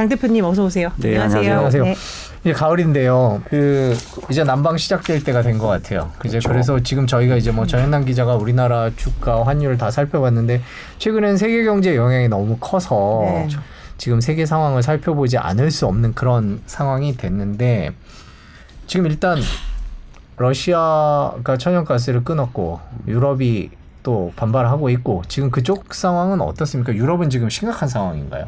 장 대표님 어서 오세요. 네, 안녕하세요. 안녕하세요. 네. 이제 가을인데요. 그 이제 난방 시작될 때가 된 것 같아요. 이제 그렇죠. 그래서 지금 저희가 이제 뭐 정현남 기자가 우리나라 주가 환율을 다 살펴봤는데 최근엔 세계 경제 영향이 너무 커서 네. 지금 세계 상황을 살펴보지 않을 수 없는 그런 상황이 됐는데 지금 일단 러시아가 천연가스를 끊었고 유럽이 또 반발하고 있고 지금 그쪽 상황은 어떻습니까? 유럽은 지금 심각한 상황인가요?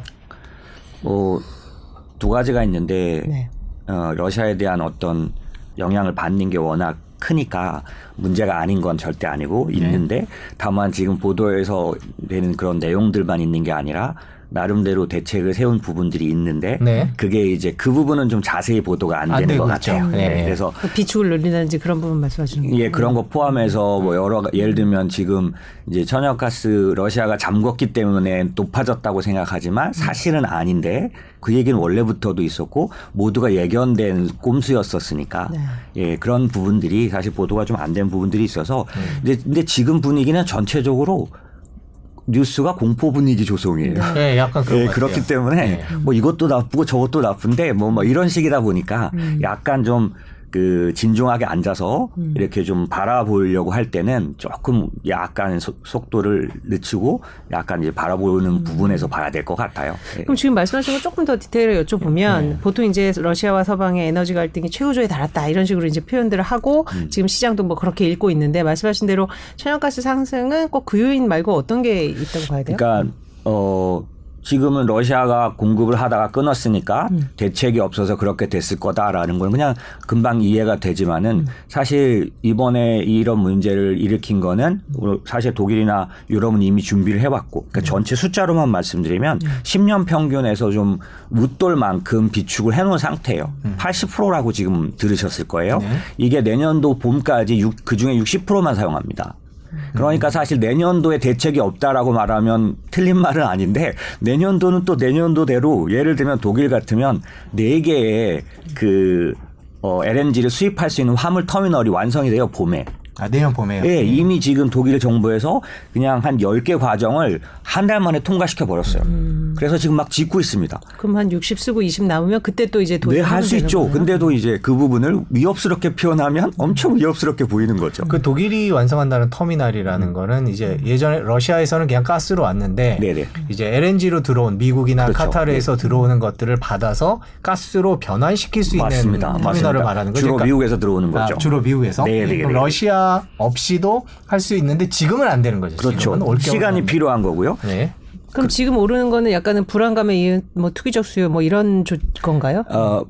뭐두 가지가 있는데 네. 어, 러시아에 대한 어떤 영향을 받는 게 워낙 크니까 문제가 아닌 건 절대 아니고 네. 있는데 다만 지금 보도에서 되는 그런 내용들만 있는 게 아니라 나름대로 대책을 세운 부분들이 있는데 네. 그게 이제 그 부분은 좀 자세히 보도가 안, 안 되는 것 같아요. 네. 네. 그래서 그 비축을 늘리는지 그런 부분 말씀하시는 거예요. 예, 그런 거 포함해서 뭐 여러 예를 들면 지금 이제 천연가스 러시아가 잠궜기 때문에 높아졌다고 생각하지만 사실은 아닌데 그 얘기는 원래부터도 있었고 모두가 예견된 꼼수였었으니까 네. 예, 그런 부분들이 사실 보도가 좀 안 된 부분들이 있어서 음. 근데, 근데 지금 분위기는 전체적으로 뉴스가 공포 분위기 조성이에요. 네, 네 약간 네, 그렇기 때문에 네. 뭐 이것도 나쁘고 저것도 나쁜데 뭐, 뭐 이런 식이다 보니까 음. 약간 좀 그 진중하게 앉아서 음. 이렇게 좀 바라보려고 할 때는 조금 약간 소, 속도를 늦추고 약간 이제 바라보는 음. 부분에서 봐야 될 것 같아요. 예. 그럼 지금 말씀하신 거 조금 더 디테일을 여쭤보면 네. 보통 이제 러시아와 서방의 에너지 갈등이 최고조에 달았다 이런 식으로 이제 표현들을 하고 음. 지금 시장도 뭐 그렇게 읽고 있는데 말씀하신 대로 천연가스 상승은 꼭 그 요인 말고 어떤 게 있다고 봐야 돼요? 그러니까 어 지금은 러시아가 공급을 하다가 끊었으니까 음. 대책이 없어서 그렇게 됐을 거다라는 건 그냥 금방 이해가 되지만은 음. 사실 이번에 이런 문제를 일으킨 거는 사실 독일이나 유럽은 이미 준비를 해왔고 그러니까 음. 전체 숫자로만 말씀드리면 음. 10년 평균에서 좀 웃돌 만큼 비축을 해놓은 상태예요. 음. 80%라고 지금 들으셨을 거예요. 네. 이게 내년도 봄까지 그 중에 60%만 사용합니다. 그러니까 사실 내년도에 대책이 없다라고 말하면 틀린 말은 아닌데 내년도는 또 내년도대로 예를 들면 독일 같으면 네 개의 그 어, LNG를 수입할 수 있는 화물 터미널이 완성이 돼요 봄에. 아, 내년 봄에요? 네, 이미 지금 독일 정부에서 그냥 한 10개 과정을 한 달 만에 통과시켜 버렸어요. 음. 그래서 지금 막 짓고 있습니다. 그럼 한 60 쓰고 20 남으면 그때 또 이제 네, 할 수 있죠. 거예요? 근데도 이제 그 부분을 위협스럽게 표현하면 엄청 위협스럽게 보이는 거죠. 그 독일이 완성한다는 터미널이라는 음. 거는 이제 예전에 러시아에서는 그냥 가스로 왔는데 네네. 이제 LNG로 들어온 미국이나 그렇죠. 카타르에서 네. 들어오는 것들을 받아서 가스로 변환시킬 수 맞습니다. 있는 터미널을 맞습니다. 말하는 거죠. 주로 그러니까 미국에서 들어오는 거죠. 아, 주로 미국에서. 네 네. 러시아 없이도 할 수 있는데 지금은 안 되는 거죠. 그렇죠. 시간이 필요한 거고요. 네. 그럼 그, 지금 오르는 거는 약간은 불안감에 의한 뭐 투기적 수요 뭐 이런 조, 건가요? 어,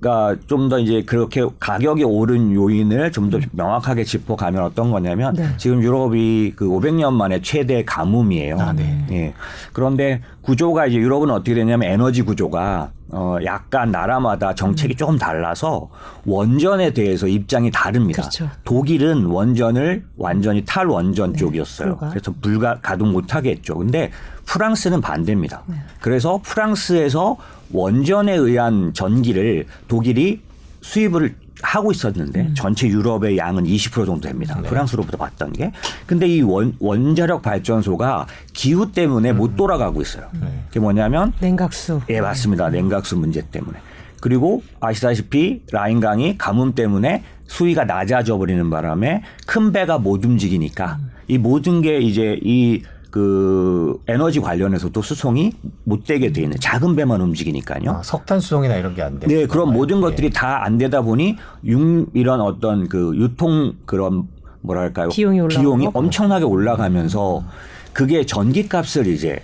그러니까 좀더 이제 그렇게 가격이 오른 요인을 좀 더 명확하게 짚어가면 어떤 거냐면 네. 지금 유럽이 그 500년 만에 최대 가뭄이에요. 아, 네. 예. 그런데 구조가 이제 유럽은 어떻게 되냐면 에너지 구조가 어 약간 나라마다 정책이 음. 조금 달라서 원전에 대해서 입장이 다릅니다. 그렇죠. 독일은 원전을 완전히 탈원전 네. 쪽이었어요. 불가. 그래서 불가 가동 못 하게 했죠. 근데 프랑스는 반대입니다. 네. 그래서 프랑스에서 원전에 의한 전기를 독일이 수입을 하고 있었는데 음. 전체 유럽의 양은 20% 정도 됩니다. 네. 프랑스로부터 봤던 게. 근데 이 원, 원자력 발전소가 기후 때문에 음. 못 돌아가고 있어요. 네. 그게 뭐냐면 냉각수. 예, 맞습니다. 냉각수 문제 때문에. 그리고 아시다시피 라인강이 가뭄 때문에 수위가 낮아져 버리는 바람에 큰 배가 못 움직이니까 음. 이 모든 게 이제 이 그 에너지 관련해서도 수송이 못 되게 돼 있는 작은 배만 움직이니까요. 아, 석탄 수송이나 이런 게 안 돼. 네, 그런 모든 네. 것들이 다안 되다 보니 융 이런 어떤 그 유통 그런 뭐랄까요 비용이, 비용이 엄청나게 올라가면서 그게 전기값을 이제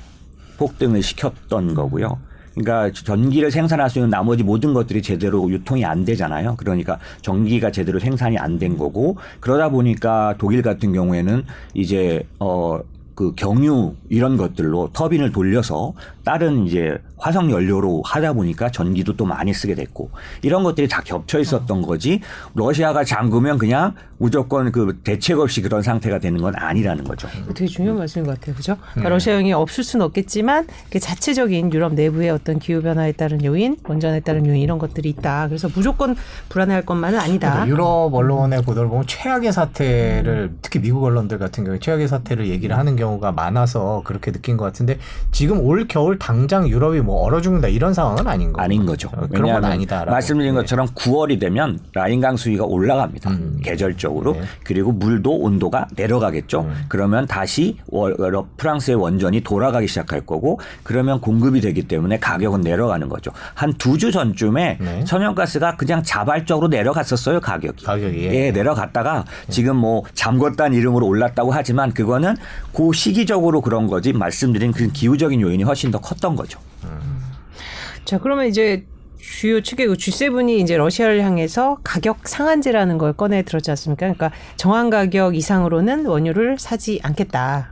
폭등을 시켰던 거고요. 그러니까 전기를 생산할 수 있는 나머지 모든 것들이 제대로 유통이 안 되잖아요. 그러니까 전기가 제대로 생산이 안 된 거고 그러다 보니까 독일 같은 경우에는 이제 어 그 경유 이런 것들로 터빈을 돌려서 다른 이제 화석 연료로 하다 보니까 전기도 또 많이 쓰게 됐고 이런 것들이 다 겹쳐 있었던 거지 러시아가 잠그면 그냥 무조건 그 대책 없이 그런 상태가 되는 건 아니라는 거죠. 되게 중요한 말씀인 것 같아요. 그죠? 그러니까 러시아형이 없을 수는 없겠지만 그 자체적인 유럽 내부의 어떤 기후 변화에 따른 요인, 원전에 따른 요인 이런 것들이 있다. 그래서 무조건 불안해할 것만은 아니다. 그러니까 유럽 언론의 보도를 보면 최악의 사태를 특히 미국 언론들 같은 경우에 최악의 사태를 얘기를 하는 경우 경우가 많아서 그렇게 느낀 것 같은데 지금 올 겨울 당장 유럽이 뭐 얼어 죽는다 이런 상황은 아닌 거죠. 아닌 거죠. 어, 그런 건 아니다. 말씀드린 네. 것처럼 9월이 되면 라인강 수위가 올라갑니다. 음. 계절적으로 네. 그리고 물도 온도가 내려가겠죠. 음. 그러면 다시 프랑스의 원전이 돌아가기 시작할 거고 그러면 공급이 되기 때문에 가격은 내려가는 거죠. 한 두 주 전쯤에 네. 천연가스가 그냥 자발적으로 내려갔었어요 가격이. 가격이 예, 내려갔다가 지금 뭐 잠궜다는 이름으로 올랐다고 하지만 그거는 그 시기적으로 그런 거지 말씀드린 그 기후적인 요인이 훨씬 더 컸던 거죠. 음. 자 그러면 이제 주요 측의 G7이 이제 러시아를 향해서 가격 상한제라는 걸 꺼내 들었지 않습니까? 그러니까 정한 가격 이상으로는 원유를 사지 않겠다.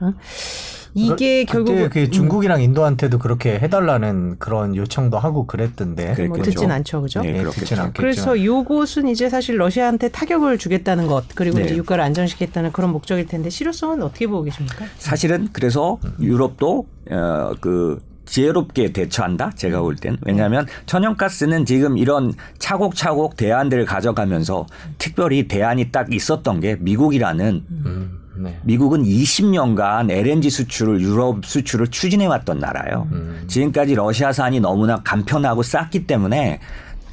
이게 결국 그 중국이랑 인도한테도 그렇게 해달라는 그런 요청도 하고 그랬던데 뭐 듣진 않죠, 그죠? 네, 네 듣진 않겠죠. 그래서 요것은 이제 사실 러시아한테 타격을 주겠다는 것 그리고 네. 이제 유가를 안정시키겠다는 그런 목적일 텐데 실효성은 어떻게 보고 계십니까? 사실은 그래서 유럽도 어, 그 지혜롭게 대처한다. 제가 볼 땐. 왜냐하면 천연가스는 지금 이런 차곡차곡 대안들을 가져가면서 특별히 대안이 딱 있었던 게 미국이라는 음. 네. 미국은 20년간 LNG 수출을 유럽 수출을 추진해 왔던 나라예요. 음. 지금까지 러시아산이 너무나 간편하고 쌌기 때문에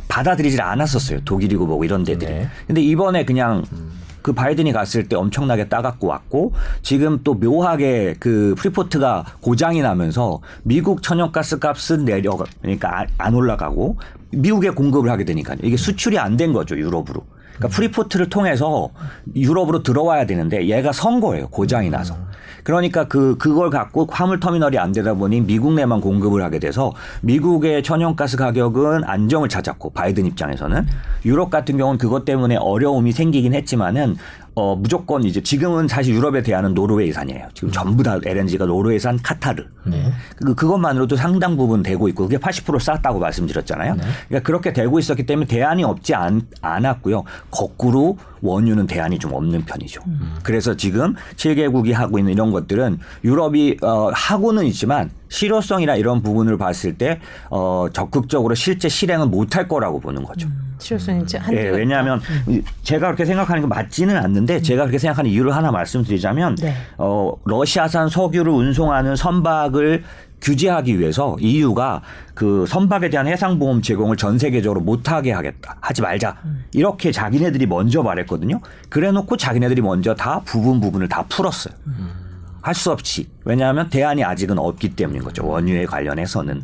받아들이질 않았었어요. 독일이고 뭐 이런 데들이. 네. 근데 이번에 그냥 음. 그 바이든이 갔을 때 엄청나게 따갖고 왔고 지금 또 묘하게 그 프리포트가 고장이 나면서 미국 천연가스 값은 내려 그러니까 안 올라가고 미국에 공급을 하게 되니까요. 이게 수출이 안 된 거죠 유럽으로. 그러니까 프리포트를 통해서 유럽으로 들어와야 되는데 얘가 선 거예요. 고장이 나서. 그러니까 그 그걸 갖고 화물 터미널이 안 되다 보니 미국 내만 공급을 하게 돼서 미국의 천연가스 가격은 안정을 찾았고 바이든 입장에서는 유럽 같은 경우는 그것 때문에 어려움이 생기긴 했지만은 어, 무조건 이제 지금은 사실 유럽에 대한 노르웨이산이에요. 지금 음. 전부 다 LNG가 노르웨이산 카타르. 네. 그, 그것만으로도 상당 부분 되고 있고 그게 80% 쌓았다고 말씀드렸잖아요. 네. 그러니까 그렇게 되고 있었기 때문에 대안이 없지 않, 않았고요. 거꾸로 원유는 대안이 좀 없는 편이죠. 음. 그래서 지금 7개국이 하고 있는 이런 것들은 유럽이 어, 하고는 있지만 실효성이나 이런 부분을 봤을 때 어, 적극적으로 실제 실행은 못할 거라고 보는 거죠. 음, 실효성이 이제 한 네, 왜냐하면 음. 제가 그렇게 생각하는 건 맞지는 않는데 음. 제가 그렇게 생각하는 이유를 하나 말씀드리자면 네. 어, 러시아산 석유를 운송하는 선박을 규제하기 위해서 EU가 그 선박에 대한 해상보험 제공을 전 세계적으로 못하게 하겠다. 하지 말자. 음. 이렇게 자기네들이 먼저 말했거든요. 그래 놓고 자기네들이 먼저 다 부분 부분을 다 풀었어요. 음. 할 수 없이 왜냐하면 대안이 아직은 없기 때문인 거죠 원유에 관련해서는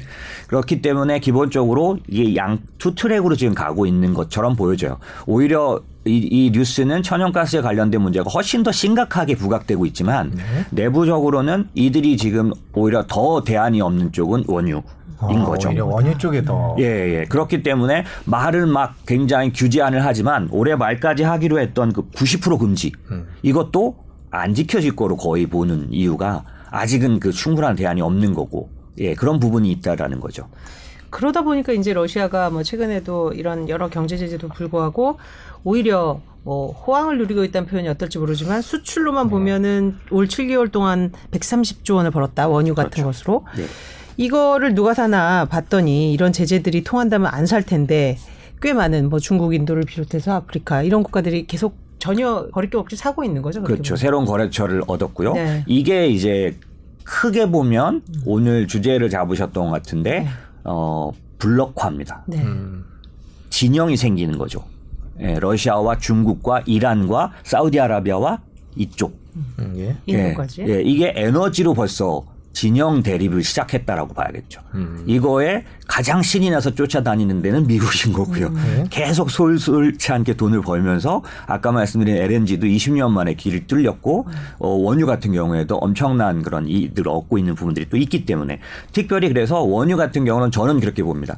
그렇기 때문에 기본적으로 이게 양 투 트랙으로 지금 가고 있는 것처럼 보여져요 오히려 이, 이 뉴스는 천연가스에 관련된 문제가 훨씬 더 심각하게 부각되고 있지만 네. 내부적으로는 이들이 지금 오히려 더 대안이 없는 쪽은 원유. 인 아, 거죠. 오히려 원유 쪽에 더. 예, 예. 그렇기 때문에 말을 막 굉장히 규제안을 하지만 올해 말까지 하기로 했던 그 90% 금지 음. 이것도 안 지켜질 거로 거의 보는 이유가 아직은 그 충분한 대안이 없는 거고 예 그런 부분이 있다라는 거죠. 그러다 보니까 이제 러시아가 뭐 최근에도 이런 여러 경제 제재도 불구하고 오히려 뭐 호황을 누리고 있다는 표현이 어떨지 모르지만 수출로만 네. 보면은 올 7개월 동안 130조 원을 벌었다 원유 같은 그렇죠. 것으로 네. 이거를 누가 사나 봤더니 이런 제재들이 통한다면 안 살 텐데 꽤 많은 뭐 중국, 인도를 비롯해서 아프리카 이런 국가들이 계속 전혀 거릴 게 없이 사고 있는 거죠. 그렇죠. 보면. 새로운 거래처를 얻었고요. 네. 이게 이제 크게 보면 음. 오늘 주제를 잡으셨던 것 같은데 네. 어, 블록화입니다. 네. 음. 진영이 생기는 거죠. 예, 러시아와 중국과 이란과 사우디아라비아와 이쪽. 음, 예. 인도까지. 예, 예, 이게 에너지로 벌써 진영 대립을 시작했다라고 봐야겠죠. 음. 이거에 가장 신이 나서 쫓아다니는 데는 미국인 거고요. 음. 네. 계속 솔솔치 않게 돈을 벌면서 아까 말씀드린 LNG도 20년 만에 길을 뚫렸고 음. 어, 원유 같은 경우에도 엄청난 그런 이익을 얻고 있는 부분들이 또 있기 때문에 특별히 그래서 원유 같은 경우는 저는 그렇게 봅니다.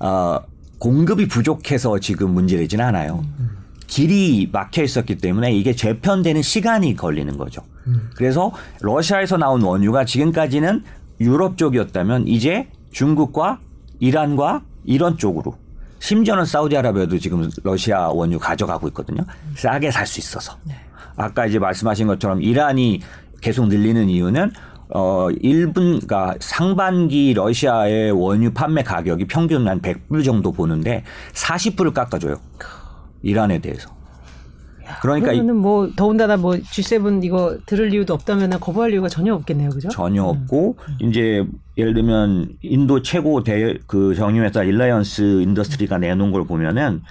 어, 공급이 부족해서 지금 문제되지는 않아요. 음. 길이 막혀 있었기 때문에 이게 재편되는 시간이 걸리는 거죠. 음. 그래서 러시아에서 나온 원유가 지금까지는 유럽 쪽이었다면 이제 중국과 이란과 이런 쪽으로 심지어는 사우디아라비아도 지금 러시아 원유 가져가고 있거든요. 싸게 살 수 있어서. 네. 아까 이제 말씀하신 것처럼 이란이 계속 늘리는 이유는 어 1분 가 상반기 러시아의 원유 판매 가격이 평균 한 100불 정도 보는데 40불을 깎아줘요. 이란에 대해서. 그러니까 그러면은 뭐 더군다나 뭐 G7 이거 들을 이유도 없다면 거부할 이유가 전혀 없겠네요, 그죠? 전혀 없고 음. 이제 예를 들면 인도 최고 대그 정유회사 릴라이언스 인더스트리가 내놓은 걸 보면은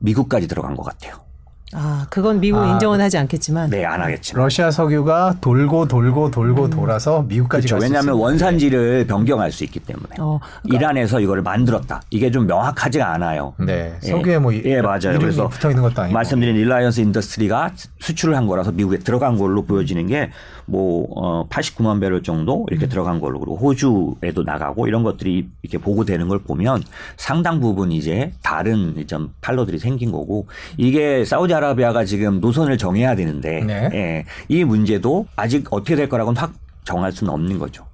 미국까지 들어간 것 같아요. 아, 그건 미국 아, 인정은 하지 않겠지만. 네, 안 하겠지만. 러시아 석유가 돌고 돌고 돌고 음. 돌아서 미국까지 그렇죠. 왜냐하면 원산지를 변경할 수 있기 때문에. 어, 그러니까. 이란에서 이거를 만들었다. 이게 좀 명확하지가 않아요. 네. 예. 석유에 뭐 예, 맞아요. 그래서 붙어 있는 것도 아니고. 말씀드린 릴라이언스 인더스트리가 수출을 한 거라서 미국에 들어간 걸로 보여지는 게 뭐 어, 89만 배럴 정도 이렇게 음. 들어간 걸로 그리고 호주에도 나가고 이런 것들이 이렇게 보고되는 걸 보면 상당 부분 이제 다른 좀 팔로들이 생긴 거고 이게 사우디 아라비아가 지금 노선을 정해야 되는데 네. 예, 이 문제도 아직 어떻게 될 거라고는 확 정할 수는 없는 거죠.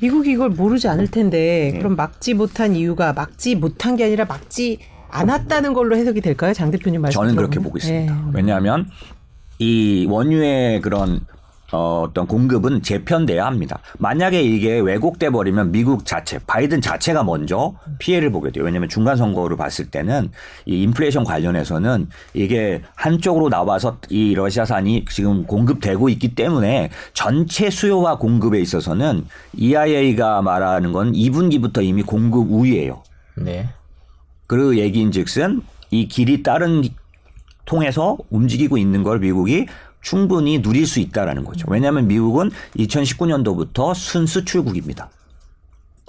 미국이 이걸 모르지 않을 텐데 네. 그럼 막지 못한 이유가 막지 못한 게 아니라 막지 않았다는 걸로 해석이 될까요, 장 대표님 말씀? 저는 그렇게 보고 있습니다. 네. 왜냐하면 이 원유의 그런 어, 어떤 공급은 재편돼야 합니다. 만약에 이게 왜곡돼 버리면 미국 자체, 바이든 자체가 먼저 피해를 보게 돼요. 왜냐하면 중간 선거를 봤을 때는 이 인플레이션 관련해서는 이게 한쪽으로 나와서 이 러시아산이 지금 공급되고 있기 때문에 전체 수요와 공급에 있어서는 EIA가 말하는 건 2분기부터 이미 공급 우위예요. 네. 그 얘기인즉슨 이 길이 다른 통해서 움직이고 있는 걸 미국이 충분히 누릴 수 있다라는 거죠. 왜냐하면 미국은 2019년도부터 순수출국입니다.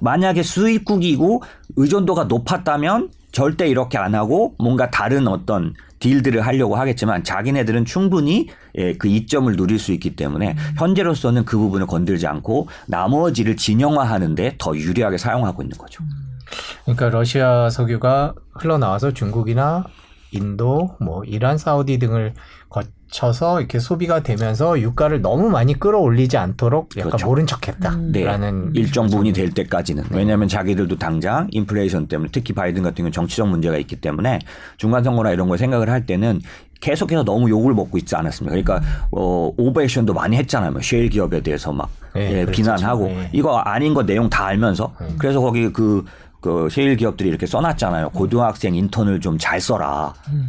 만약에 수입국이고 의존도가 높았다면 절대 이렇게 안 하고 뭔가 다른 어떤 딜들을 하려고 하겠지만 자기네들은 충분히 예, 그 이점을 누릴 수 있기 때문에 음. 현재로서는 그 부분을 건들지 않고 나머지를 진영화하는데 더 유리하게 사용하고 있는 거죠. 그러니까 러시아 석유가 흘러나와서 중국이나 인도, 뭐 이란, 사우디 등을 거쳐서 이렇게 소비가 되면서 유가를 너무 많이 끌어올리지 않도록 약간 그렇죠. 모른 척했다라는 네. 일정 부분이 될 때까지는 네. 왜냐하면 자기들도 당장 인플레이션 때문에 특히 바이든 같은 경우 정치적 문제가 있기 때문에 중간 선거나 이런 걸 생각을 할 때는 계속해서 너무 욕을 먹고 있지 않았습니까? 그러니까 어, 오버액션도 많이 했잖아요. 뭐 셰일 기업에 대해서 막 네, 예, 비난하고 네. 이거 아닌 거 내용 다 알면서 네. 그래서 거기 그그 셰일 기업들이 이렇게 써놨잖아요. 고등학생 인턴을 좀 잘 써라. 음.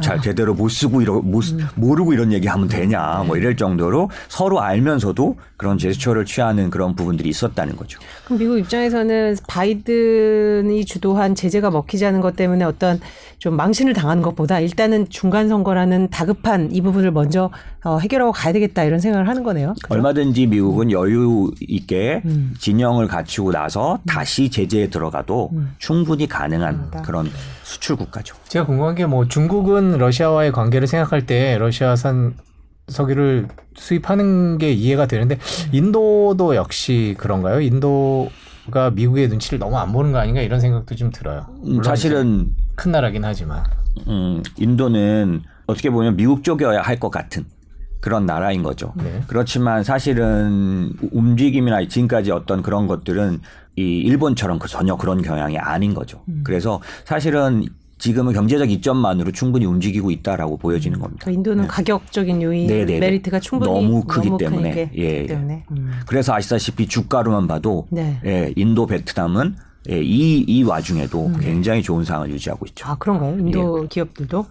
잘 아. 제대로 못 쓰고 이러 못 음. 모르고 이런 얘기하면 되냐 뭐 이럴 정도로 서로 알면서도 그런 제스처를 취하는 그런 부분들이 있었다는 거죠. 그럼 미국 입장에서는 바이든이 주도한 제재가 먹히지 않은 것 때문에 어떤 좀 망신을 당하는 것보다 일단은 중간 선거라는 다급한 이 부분을 먼저 어, 해결하고 가야 되겠다 이런 생각을 하는 거네요. 그렇죠? 얼마든지 미국은 여유 있게 음. 진영을 갖추고 나서 음. 다시 제재에 들어가도 음. 충분히 가능한 음. 그런 수출 국가죠. 제가 궁금한 게 뭐 중국은 러시아와의 관계를 생각할 때 러시아산 석유를 수입하는 게 이해가 되는데 인도도 역시 그런가요? 인도가 미국의 눈치를 너무 안 보는 거 아닌가 이런 생각도 좀 들어요. 음, 사실은 큰 나라긴 하지만. 음, 인도는 어떻게 보면 미국 쪽이어야 할 것 같은 그런 나라인 거죠. 네. 그렇지만 사실은 움직임이나 지금까지 어떤 그런 것들은 이 일본처럼 그 전혀 그런 경향이 아닌 거죠. 음. 그래서 사실은 지금은 경제적 이점만으로 충분히 움직이고 있다라고 보여지는 음. 겁니다. 그러니까 인도는 네. 가격적인 요인, 네네네. 네, 네. 메리트가 충분히 너무 크기 너무 때문에, 예. 때문에. 음. 그래서 아시다시피 주가로만 봐도 네. 예, 인도, 베트남은 예, 이, 이 와중에도 음. 굉장히 좋은 상황을 유지하고 있죠. 아 그런가요? 인도 예. 기업들도?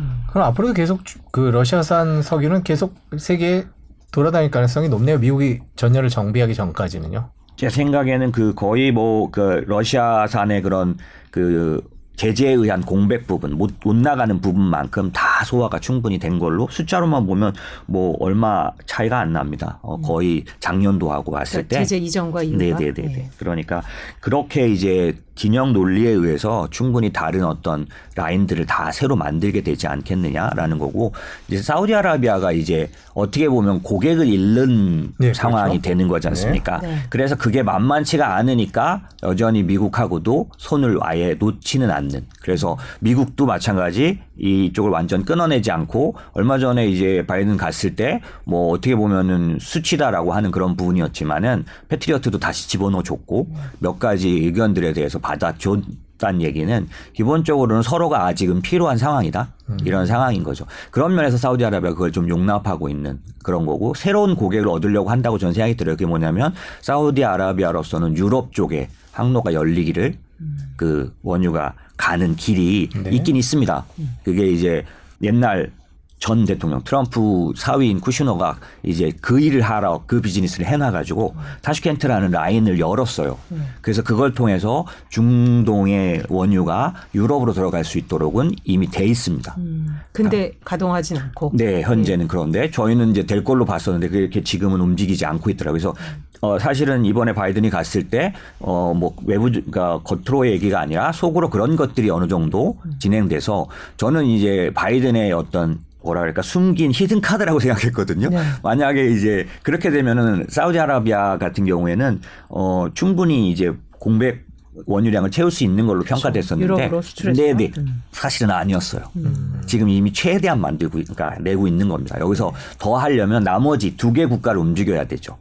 음. 그럼 앞으로도 계속 그 러시아산 석유는 계속 세계에 돌아다닐 가능성이 높네요. 미국이 전열을 정비하기 전까지는요. 제 생각에는 그 거의 뭐 그 러시아산의 그런 그 제재에 의한 공백 부분 못, 못 나가는 부분만큼 다 소화가 충분히 된 걸로 숫자로만 보면 뭐 얼마 차이가 안 납니다. 어, 음. 거의 작년도 하고 봤을 그러니까 때 제재 이전과 이후가 네네네. 네. 그러니까 그렇게 이제 진영 논리에 의해서 충분히 다른 어떤 라인들을 다 새로 만들게 되지 않겠느냐라는 거고 이제 사우디아라비아가 이제 어떻게 보면 고객을 잃는 네, 상황이 그렇죠. 되는 거지 않습니까? 네. 네. 그래서 그게 만만치가 않으니까 여전히 미국하고도 손을 아예 놓지는 않는. 그래서 미국도 마찬가지 이쪽을 완전 끊어내지 않고 얼마 전에 이제 바이든 갔을 때 뭐 어떻게 보면은 수치다라고 하는 그런 부분이었지만은 패트리어트도 다시 집어넣어 줬고 몇 가지 의견들에 대해서 받아줬다는 얘기는 기본적으로는 서로가 아직은 필요한 상황이다. 음. 이런 상황인 거죠. 그런 면에서 사우디아라비아 그걸 좀 용납하고 있는 그런 거고 새로운 고객을 얻으려고 한다고 저는 생각이 들어요. 그게 뭐냐면 사우디아라비아로서는 유럽 쪽에 항로가 열리기를 음. 그 원유가 가는 길이 네. 있긴 있습니다. 그게 이제 옛날 전 대통령 트럼프 사위인 쿠슈너가 이제 그 일을 하러 그 비즈니스를 해놔가지고 타슈켄트라는 라인을 열었어요. 그래서 그걸 통해서 중동의 원유가 유럽으로 들어갈 수 있도록은 이미 돼 있습니다. 음. 근데 가동하진 않고. 네, 현재는 그런데 저희는 이제 될 걸로 봤었는데 그렇게 지금은 움직이지 않고 있더라고요. 그래서 어, 사실은 이번에 바이든이 갔을 때, 어, 뭐, 외부, 그러니까 겉으로 얘기가 아니라 속으로 그런 것들이 어느 정도 진행돼서 저는 이제 바이든의 어떤 뭐라 그럴까 숨긴 히든 카드라고 생각했거든요. 네. 만약에 이제 그렇게 되면은 사우디아라비아 같은 경우에는 어 충분히 이제 공백 원유량을 채울 수 있는 걸로 그렇죠. 평가됐었는데 네, 네. 음. 사실은 아니었어요. 음. 지금 이미 최대한 만들고 그러니까 내고 있는 겁니다. 여기서 더 하려면 나머지 두 개 국가를 움직여야 되죠.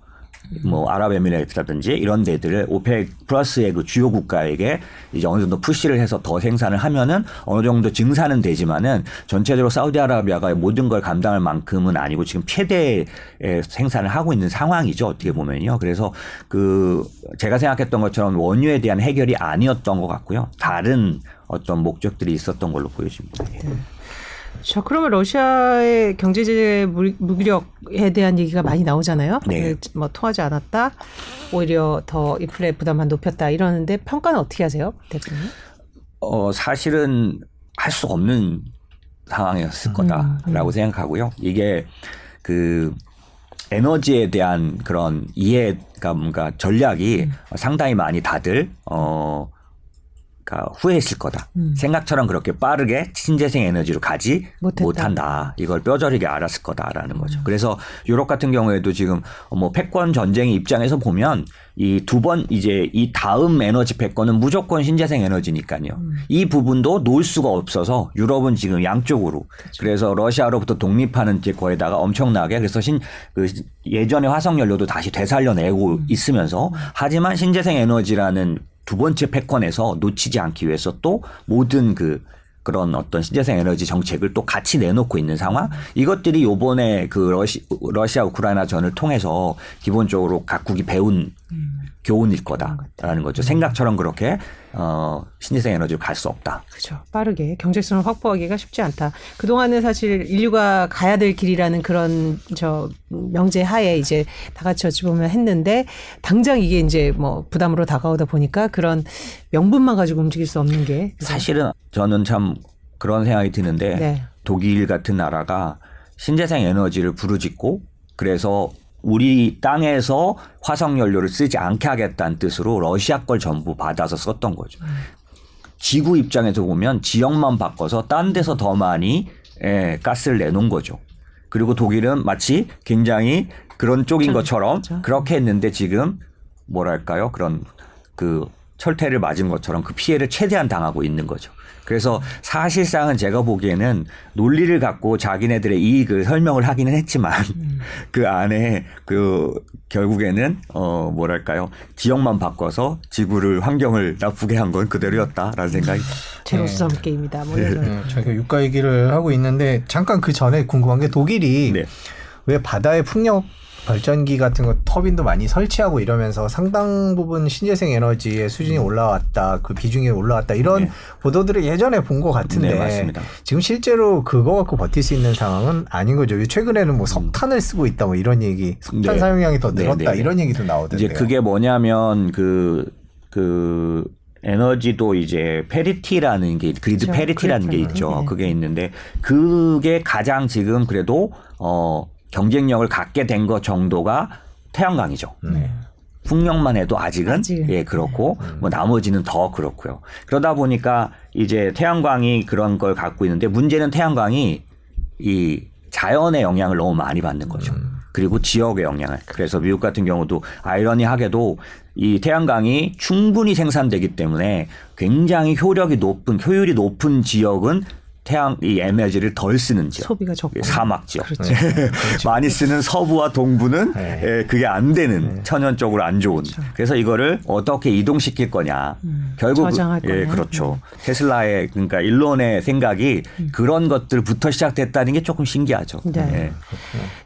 뭐 아랍에미레이트라든지 이런 데들을 OPEC 플러스의 그 주요 국가에게 이제 어느 정도 push를 해서 더 생산을 하면은 어느 정도 증산은 되지만은 전체적으로 사우디아라비아가 모든 걸 감당할 만큼은 아니고 지금 최대의 생산을 하고 있는 상황이죠 어떻게 보면요. 그래서 그 제가 생각했던 것처럼 원유에 대한 해결이 아니었던 것 같고요. 다른 어떤 목적들이 있었던 걸로 보여집니다. 네. 자, 그러면 러시아의 경제 제재 무기력에 대한 얘기가 많이 나오잖아요. 네. 뭐 통하지 않았다. 오히려 더 인플레 부담만 높였다 이러는데 평가는 어떻게 하세요, 대표님? 어, 사실은 할 수 없는 상황이었을 거다라고 음, 음. 생각하고요. 이게 그 에너지에 대한 그런 이해가 뭔가 전략이 음. 상당히 많이 다들 어 그러니까 후회했을 거다. 음. 생각처럼 그렇게 빠르게 신재생 에너지로 가지 못했다. 못한다. 이걸 뼈저리게 알았을 거다라는 거죠. 음. 그래서 유럽 같은 경우에도 지금 뭐 패권 전쟁의 입장에서 보면 이 두 번 이제 이 다음 에너지 패권은 무조건 신재생 에너지니까요. 음. 이 부분도 놓을 수가 없어서 유럽은 지금 양쪽으로 그렇죠. 그래서 러시아로부터 독립하는 거에다가 엄청나게 그래서 신 그 예전에 화석 연료도 다시 되살려내고 음. 있으면서 하지만 신재생 에너지라는 두 번째 패권에서 놓치지 않기 위해서 또 모든 그 그런 어떤 신재생 에너지 정책을 또 같이 내놓고 있는 상황 이것들이 요번에 그 러시, 러시아 우크라이나 전을 통해서 기본적으로 각국이 배운 음. 교훈일 거다라는 거죠. 생각처럼 그렇게 어, 신재생 에너지로 갈 수 없다. 그렇죠. 빠르게 경제성을 확보하기가 쉽지 않다. 그동안은 사실 인류가 가야 될 길이라는 그런 저 명제 하에 이제 다 같이 어찌 보면 했는데 당장 이게 이제 뭐 부담으로 다가오다 보니까 그런 명분만 가지고 움직일 수 없는 게 사실은 저는 참 그런 생각이 드는데 네. 독일 같은 나라가 신재생 에너지를 부르짖고 그래서 우리 땅에서 화석 연료를 쓰지 않게 하겠다는 뜻으로 러시아 걸 전부 받아서 썼던 거죠. 지구 입장에서 보면 지역만 바꿔서 딴 데서 더 많이 예, 가스를 내놓은 거죠. 그리고 독일은 마치 굉장히 그런 쪽인 것처럼 그렇게 했는데 지금 뭐랄까요? 그런 그 철퇴를 맞은 것처럼 그 피해를 최대한 당하고 있는 거죠. 그래서 사실상은 제가 보기에는 논리를 갖고 자기네들의 이익을 설명을 하기는 했지만 음. 그 안에 그 결국에는 어 뭐랄까요 지역만 바꿔서 지구를 환경을 나쁘게 한 건 그대로였다라는 생각이 제로섬 네. 게임이다. 뭐 네. 네. 저희가 유가 얘기를 하고 있는데 잠깐 그 전에 궁금한 게 독일이 네. 왜 바다의 풍력 발전기 같은 거 터빈도 많이 설치하고 이러면서 상당 부분 신재생 에너지의 수준이 음. 올라왔다, 그 비중이 올라왔다 이런 네. 보도들을 예전에 본 것 같은데 네, 지금 실제로 그거 갖고 버틸 수 있는 상황은 아닌 거죠. 최근에는 뭐 석탄을 쓰고 있다 뭐 이런 얘기, 석탄 네. 사용량이 더 네, 늘었다 네, 이런 얘기도 나오던데 이제 그게 뭐냐면 그그 그 에너지도 이제 parity라는 게 grid 그렇죠. parity라는 게 있죠. 네. 그게 있는데 그게 가장 지금 그래도 어 경쟁력을 갖게 된 것 정도가 태양광이죠. 네. 풍력만 해도 아직은 아직. 예 그렇고 네. 뭐 나머지는 더 그렇고요. 그러다 보니까 이제 태양광이 그런 걸 갖고 있는데 문제는 태양광이 이 자연의 영향을 너무 많이 받는 거죠. 음. 그리고 지역의 영향을. 그래서 미국 같은 경우도 아이러니하게도 이 태양광이 충분히 생산되기 때문에 굉장히 효력이 높은 효율이 높은 지역은 태양 이 에너지를 덜 쓰는 지역, 소비가 적고 사막 지역, 그렇죠. 네. 그렇죠. 많이 쓰는 서부와 동부는 네. 예, 그게 안 되는 네. 천연적으로 안 좋은. 그렇죠. 그래서 이거를 어떻게 이동시킬 거냐. 음, 결국 예, 그렇죠. 음. 테슬라의 그러니까 일론의 생각이 음. 그런 것들부터 시작됐다는 게 조금 신기하죠. 네. 네.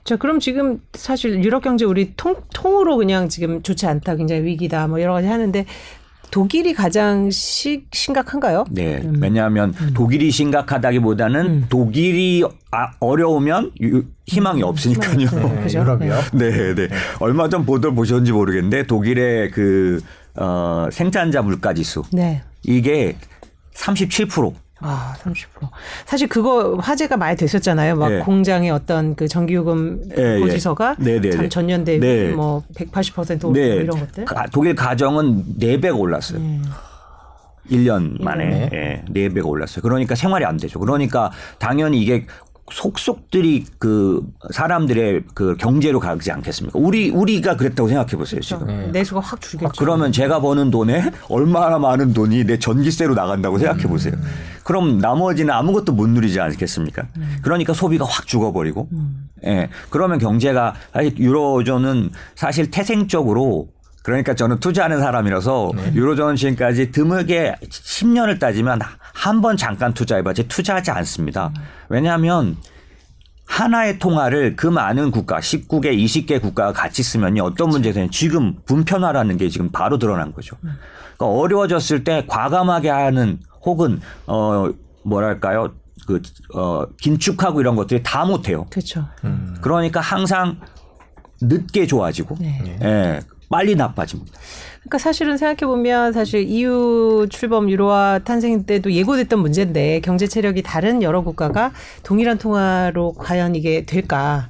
자, 그럼 지금 사실 유럽 경제 우리 통 통으로 그냥 지금 좋지 않다, 굉장히 위기다, 뭐 여러 가지 하는데 독일이 가장 시, 심각한가요? 네. 음. 왜냐하면 음. 독일이 심각하다기보다는 음. 독일이 아, 어려우면 유, 희망이 음. 없으니까요. 네, 네, 유럽이요? 네, 네. 얼마 전 보도를 보셨는지 모르겠는데 독일의 그 어, 생산자 물가 지수. 네. 이게 37%. 아, 30%. 사실 그거 화제가 많이 됐었잖아요. 막 네. 공장의 어떤 그 전기요금 네, 고지서가 네, 네, 네. 전년 대비 네. 뭐180% 오르고 네. 이런 것들. 독일 가정은 4배가 올랐어요. 음. 1년 만에 네. 예, 4배가 올랐어요. 그러니까 생활이 안 되죠. 그러니까 당연히 이게 속속들이 그 사람들의 그 경제로 가지 않겠습니까? 우리 우리가 그랬다고 생각해 보세요 그렇죠. 지금. 네. 내수가 확 줄겠죠. 아, 그러면 제가 버는 돈에 얼마나 많은 돈이 내 전기세로 나간다고 생각해 보세요. 음. 그럼 나머지는 아무것도 못 누리지 않겠습니까? 음. 그러니까 소비가 확 죽어버리고, 음. 예. 그러면 경제가 사실 유로존은 사실 태생적으로 그러니까 저는 투자하는 사람이라서 네. 유로존 지금까지 드물게 10년을 따지면 한 번 잠깐 투자해봐지 투자하지 않습니다. 왜냐하면 하나의 통화를 그 많은 국가, 19개, 20개 국가가 같이 쓰면 어떤 문제에서는 지금 분편화라는 게 지금 바로 드러난 거죠. 그러니까 어려워졌을 때 과감하게 하는 혹은 어 뭐랄까요 그 어 긴축하고 이런 것들이 다 못 해요. 그렇죠. 음. 그러니까 항상 늦게 좋아지고 네. 예, 빨리 나빠집니다. 그러니까 사실은 생각해 보면 사실 EU 출범 유로화 탄생 때도 예고됐던 문제인데 경제 체력이 다른 여러 국가가 동일한 통화로 과연 이게 될까?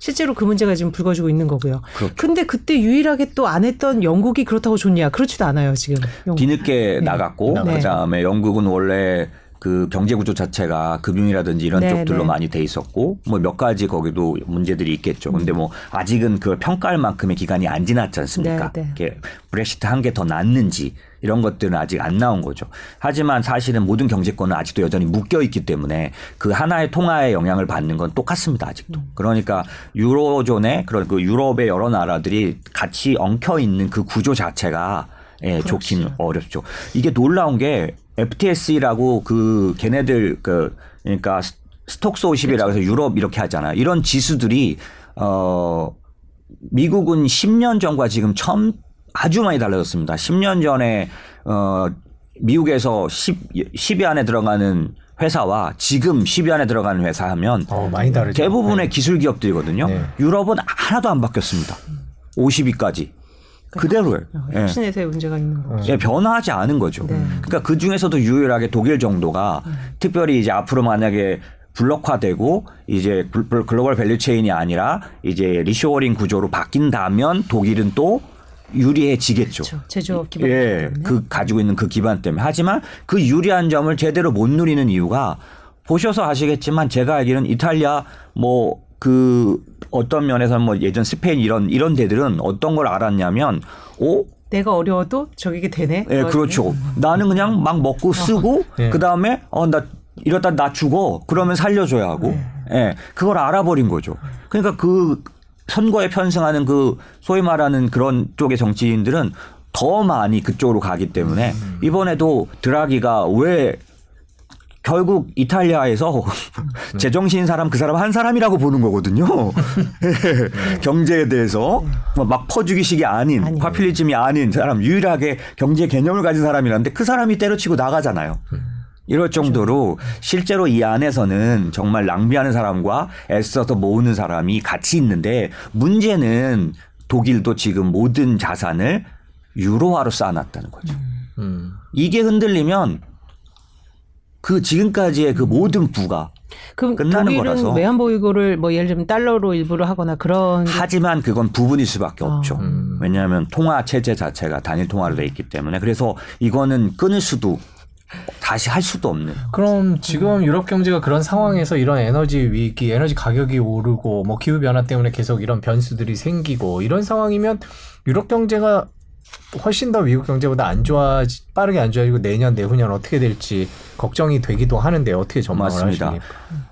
실제로 그 문제가 지금 불거지고 있는 거고요. 그렇죠. 근데 그때 유일하게 또 안 했던 영국이 그렇다고 좋냐? 그렇지도 않아요, 지금. 영국. 뒤늦게 네. 나갔고 네. 그다음에 영국은 원래 그 경제 구조 자체가 금융이라든지 이런 네, 쪽들로 네. 많이 돼 있었고 뭐 몇 가지 거기도 문제들이 있겠죠. 근데 뭐 아직은 그걸 평가할 만큼의 기간이 안 지났지 않습니까? 네, 네. 브렉시트 한개더 낫는지 이런 것들은 아직 안 나온 거죠. 하지만 사실은 모든 경제권은 아직도 여전히 묶여 있기 때문에 그 하나의 통화의 영향을 받는 건 똑같습니다. 아직도. 음. 그러니까 유로존의 그런 그 유럽의 여러 나라들이 같이 엉켜 있는 그 구조 자체가 예, 좋긴 어렵죠. 이게 놀라운 게 FTSE라고 그 걔네들 그 그러니까 스톡스 50이라고 해서 유럽 이렇게 하잖아요. 이런 지수들이 어 미국은 10년 전과 지금 처음 아주 많이 달라졌습니다. 10년 전에 어 미국에서 10, 10위 안에 들어가는 회사와 지금 10위 안에 들어가는 회사 하면 어, 많이 다르죠. 대부분의 네. 기술 기업들이거든요. 네. 유럽은 하나도 안 바뀌었습니다. 50위까지. 그대로예요. 혁신에서의 예. 문제가 있는 거죠. 예, 변화하지 않은 거죠. 네. 그러니까 그 중에서도 유일하게 독일 정도가 음. 특별히 이제 앞으로 만약에 블록화되고 이제 global value chain이 아니라 이제 리쇼어링 구조로 바뀐다면 독일은 또 유리해지겠죠. 그렇죠. 제조업 기반 예, 때문에. 그 가지고 있는 그 기반 때문에. 하지만 그 유리한 점을 제대로 못 누리는 이유가 보셔서 아시겠지만 제가 알기로는 이탈리아 뭐 그 어떤 면에서는 뭐 예전 스페인 이런 이런 데들은 어떤 걸 알았냐면 오 내가 어려워도 저게 되네. 예, 네, 그렇죠. 나는 그냥 막 먹고 어. 쓰고 네. 그 다음에 어 나 이러다 나 죽어 그러면 살려줘야 하고, 네. 예, 그걸 알아버린 거죠. 그러니까 그 선거에 편승하는 그 소위 말하는 그런 쪽의 정치인들은 더 많이 그쪽으로 가기 때문에 음. 이번에도 드라기가 왜 결국 이탈리아에서 제정신 사람 그 사람 한 사람이라고 보는 거거든요. 경제에 대해서 뭐막 퍼주기식이 아닌 아니. 파퓰리즘이 아닌 사람 유일하게 경제 개념을 가진 사람이라는데 그 사람이 때려치고 나가잖아요. 이럴 정도로 실제로 이 안에서는 정말 낭비하는 사람과 애써서 모으는 사람이 같이 있는데 문제는 독일도 지금 모든 자산을 유로화로 쌓아놨다는 거죠. 음. 이게 흔들리면 그 지금까지의 그 모든 부가 그럼 끝나는 거라서 외환 보유고를 뭐 예를 들면 달러로 일부러 하거나 그런 하지만 그건 부분일 수밖에 어. 없죠. 음. 왜냐하면 통화 체제 자체가 단일 통화로 돼 있기 때문에 그래서 이거는 끊을 수도 다시 할 수도 없는. 그럼 지금 유럽 경제가 그런 상황에서 이런 에너지 위기, 에너지 가격이 오르고 뭐 기후 변화 때문에 계속 이런 변수들이 생기고 이런 상황이면 유럽 경제가 훨씬 더 미국 경제보다 안 좋아 빠르게 안 좋아지고 내년 내후년 어떻게 될지 걱정이 되기도 하는데 어떻게 전망을 맞습니다. 하십니까?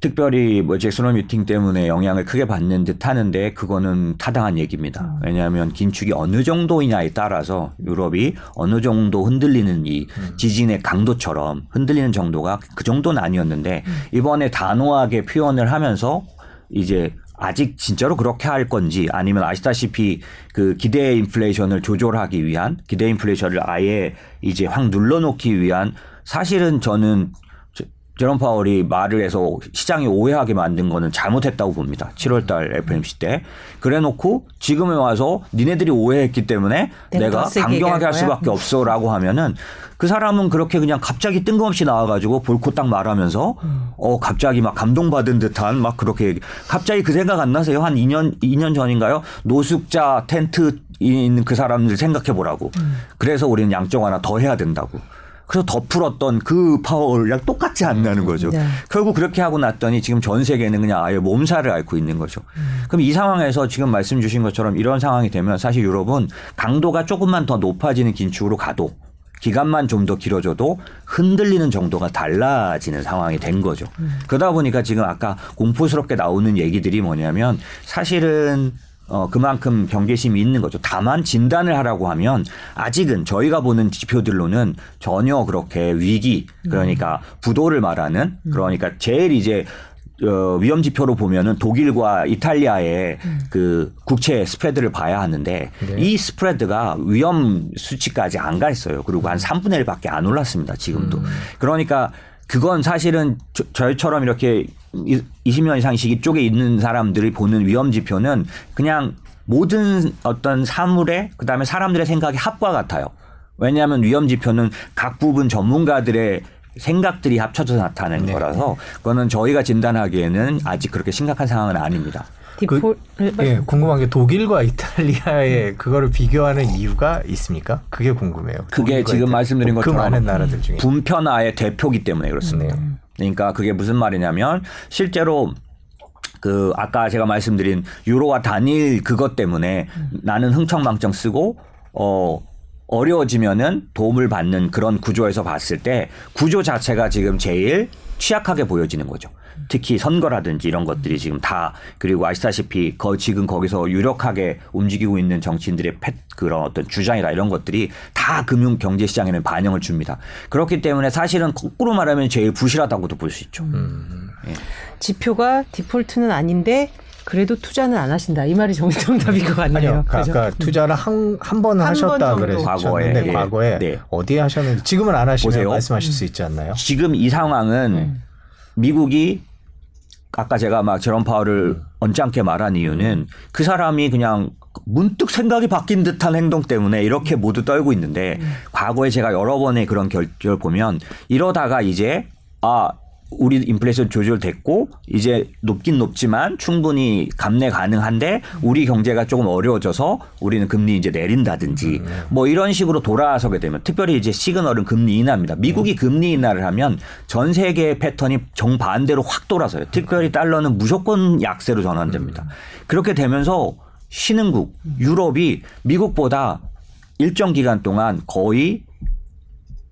특별히 뭐 잭슨홀 미팅 때문에 영향을 크게 받는 듯 하는데 그거는 타당한 얘기입니다. 음. 왜냐하면 긴축이 어느 정도이냐에 따라서 유럽이 어느 정도 흔들리는 이 음. 지진의 강도처럼 흔들리는 정도가 그 정도는 아니었는데 음. 이번에 단호하게 표현을 하면서 이제 아직 진짜로 그렇게 할 건지 아니면 아시다시피 그 기대 인플레이션을 조절하기 위한 기대 인플레이션을 아예 이제 확 눌러놓기 위한 사실은 저는 제롬 파월이 말을 해서 시장이 오해하게 만든 거는 잘못했다고 봅니다. 7월 달 FMC 때. 그래 놓고 지금에 와서 니네들이 오해했기 때문에 내가 강경하게 할 수밖에 없어 라고 하면은 그 사람은 그렇게 그냥 갑자기 뜬금없이 나와가지고 볼코 딱 말하면서 음. 어, 갑자기 막 감동받은 듯한 막 그렇게 갑자기 그 생각 안 나세요? 한 2년, 2년 전인가요? 노숙자 텐트 있는 그 사람들 생각해 보라고. 음. 그래서 우리는 양쪽 하나 더 해야 된다고. 그래서 덧풀었던 그 파워랑 똑같지 않나는 거죠. 네. 결국 그렇게 하고 났더니 지금 전 세계는 그냥 아예 몸살을 앓고 있는 거죠. 음. 그럼 이 상황에서 지금 말씀 주신 것처럼 이런 상황이 되면 사실 유럽은 강도가 조금만 더 높아지는 긴축으로 가도 기간만 좀 더 길어져도 흔들리는 정도가 달라지는 상황이 된 거죠. 음. 그러다 보니까 지금 아까 공포스럽게 나오는 얘기들이 뭐냐면 사실은 어, 그만큼 경계심이 있는 거죠. 다만 진단을 하라고 하면 아직은 저희가 보는 지표들로는 전혀 그렇게 위기 그러니까 부도를 말하는 그러니까 제일 이제 어, 위험 지표로 보면은 독일과 이탈리아의 음. 그 국채 스프레드를 봐야 하는데 네. 이 스프레드가 위험 수치까지 안 가 있어요. 그리고 한 3분의 1밖에 안 올랐습니다. 지금도. 음. 그러니까 그건 사실은 저, 저희처럼 이렇게 20년 이상 시기 쪽에 있는 사람들이 보는 위험 지표는 그냥 모든 어떤 사물의 그다음에 사람들의 생각이 합과 같아요. 왜냐하면 위험 지표는 각 부분 전문가들의 생각들이 합쳐져 나타나는 네. 거라서 그거는 저희가 진단하기에는 아직 그렇게 심각한 상황은 아닙니다. 그, 예, 궁금한 게 독일과 이탈리아의 그거를 비교하는 이유가 있습니까? 그게 궁금해요. 그게 지금 이탈... 말씀드린 그 것처럼 그 많은 나라들 중에 분편화의 대표기 때문에 그렇습니다. 음. 그러니까 그게 무슨 말이냐면 실제로 그 아까 제가 말씀드린 유로와 단일 그것 때문에 음. 나는 흥청망청 쓰고 어 어려워지면은 도움을 받는 그런 구조에서 봤을 때 구조 자체가 지금 제일 취약하게 보여지는 거죠. 특히 선거라든지 이런 것들이 지금 다 그리고 아시다시피 거 지금 거기서 유력하게 움직이고 있는 정치인들의 패, 그런 어떤 주장이나 이런 것들이 다 금융 경제 시장에는 반영을 줍니다. 그렇기 때문에 사실은 거꾸로 말하면 제일 부실하다고도 볼 수 있죠. 음. 예. 지표가 디폴트는 아닌데 그래도 투자는 안 하신다. 이 말이 정답인 것 같네요. 아니요. 아까 음. 투자를 한, 한 번은 하셨다 그래서 과거에. 네. 과거에 네. 어디에 하셨는지 지금은 안 하시면 보세요. 말씀하실 수 있지 않나요? 지금 이 상황은 음. 미국이 아까 제가 막 제롬 파월을 음. 언짢게 말한 이유는 그 사람이 그냥 문득 생각이 바뀐 듯한 행동 때문에 이렇게 모두 떨고 있는데 음. 과거에 제가 여러 번의 그런 결정을 보면 이러다가 이제 아 우리 인플레이션 조절됐고 이제 높긴 높지만 충분히 감내 가능한데 우리 경제가 조금 어려워져서 우리는 금리 이제 내린다든지 음. 뭐 이런 식으로 돌아서게 되면 특별히 이제 시그널은 금리 인하입니다. 미국이 금리 인하를 하면 전 세계의 패턴이 정반대로 확 돌아서요. 특별히 달러는 무조건 약세로 전환됩니다. 그렇게 되면서 신흥국 유럽이 미국보다 일정 기간 동안 거의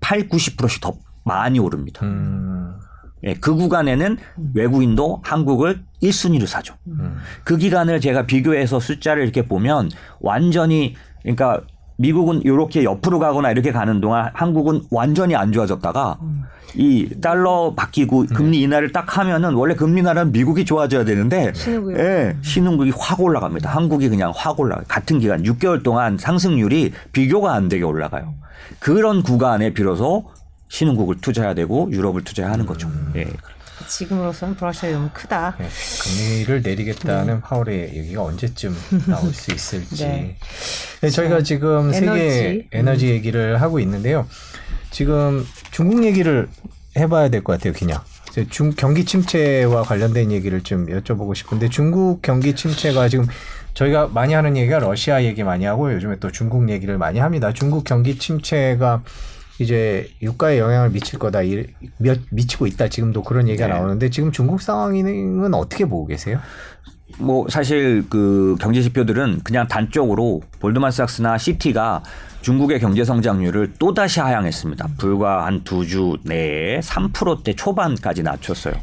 8, 90%씩 더 많이 오릅니다. 음. 예, 그 구간에는 외국인도 한국을 1순위로 사죠. 음. 그 기간을 제가 비교해서 숫자를 이렇게 보면 완전히 그러니까 미국은 이렇게 옆으로 가거나 이렇게 가는 동안 한국은 완전히 안 좋아졌다가 음. 이 달러 바뀌고 금리 인하를 딱 하면은 원래 금리 인하는 미국이 좋아져야 되는데 신흥국이, 예, 신흥국이 확 올라갑니다. 한국이 그냥 확 올라가. 요 같은 기간 6개월 동안 상승률이 비교가 안 되게 올라가요. 그런 구간에 비로소 신흥국을 투자해야 되고 유럽을 투자해야 하는 거죠. 음. 예. 지금으로서는 브러시아 너무 크다. 네, 금리를 내리겠다는 네. 파월의 얘기가 언제쯤 나올 수 있을지. 네. 네, 저희가 지금 에너지. 세계 에너지 얘기를 하고 있는데요. 지금 중국 얘기를 해봐야 될 것 같아요, 그냥. 중 경기 침체와 관련된 얘기를 좀 여쭤보고 싶은데 중국 경기 침체가 지금 저희가 많이 하는 얘기가 러시아 얘기 많이 하고 요즘에 또 중국 얘기를 많이 합니다. 중국 경기 침체가 이제 유가에 영향을 미칠 거다 미치고 있다 지금도 그런 얘기가 네. 나오는데 지금 중국 상황은 어떻게 보고 계세요? 뭐 사실 그 경제 지표들은 그냥 단적으로 볼드만삭스나 시티가 중국의 경제 성장률을 또다시 하향했습니다. 불과 한 두 주 내에 3%대 초반까지 낮췄어요.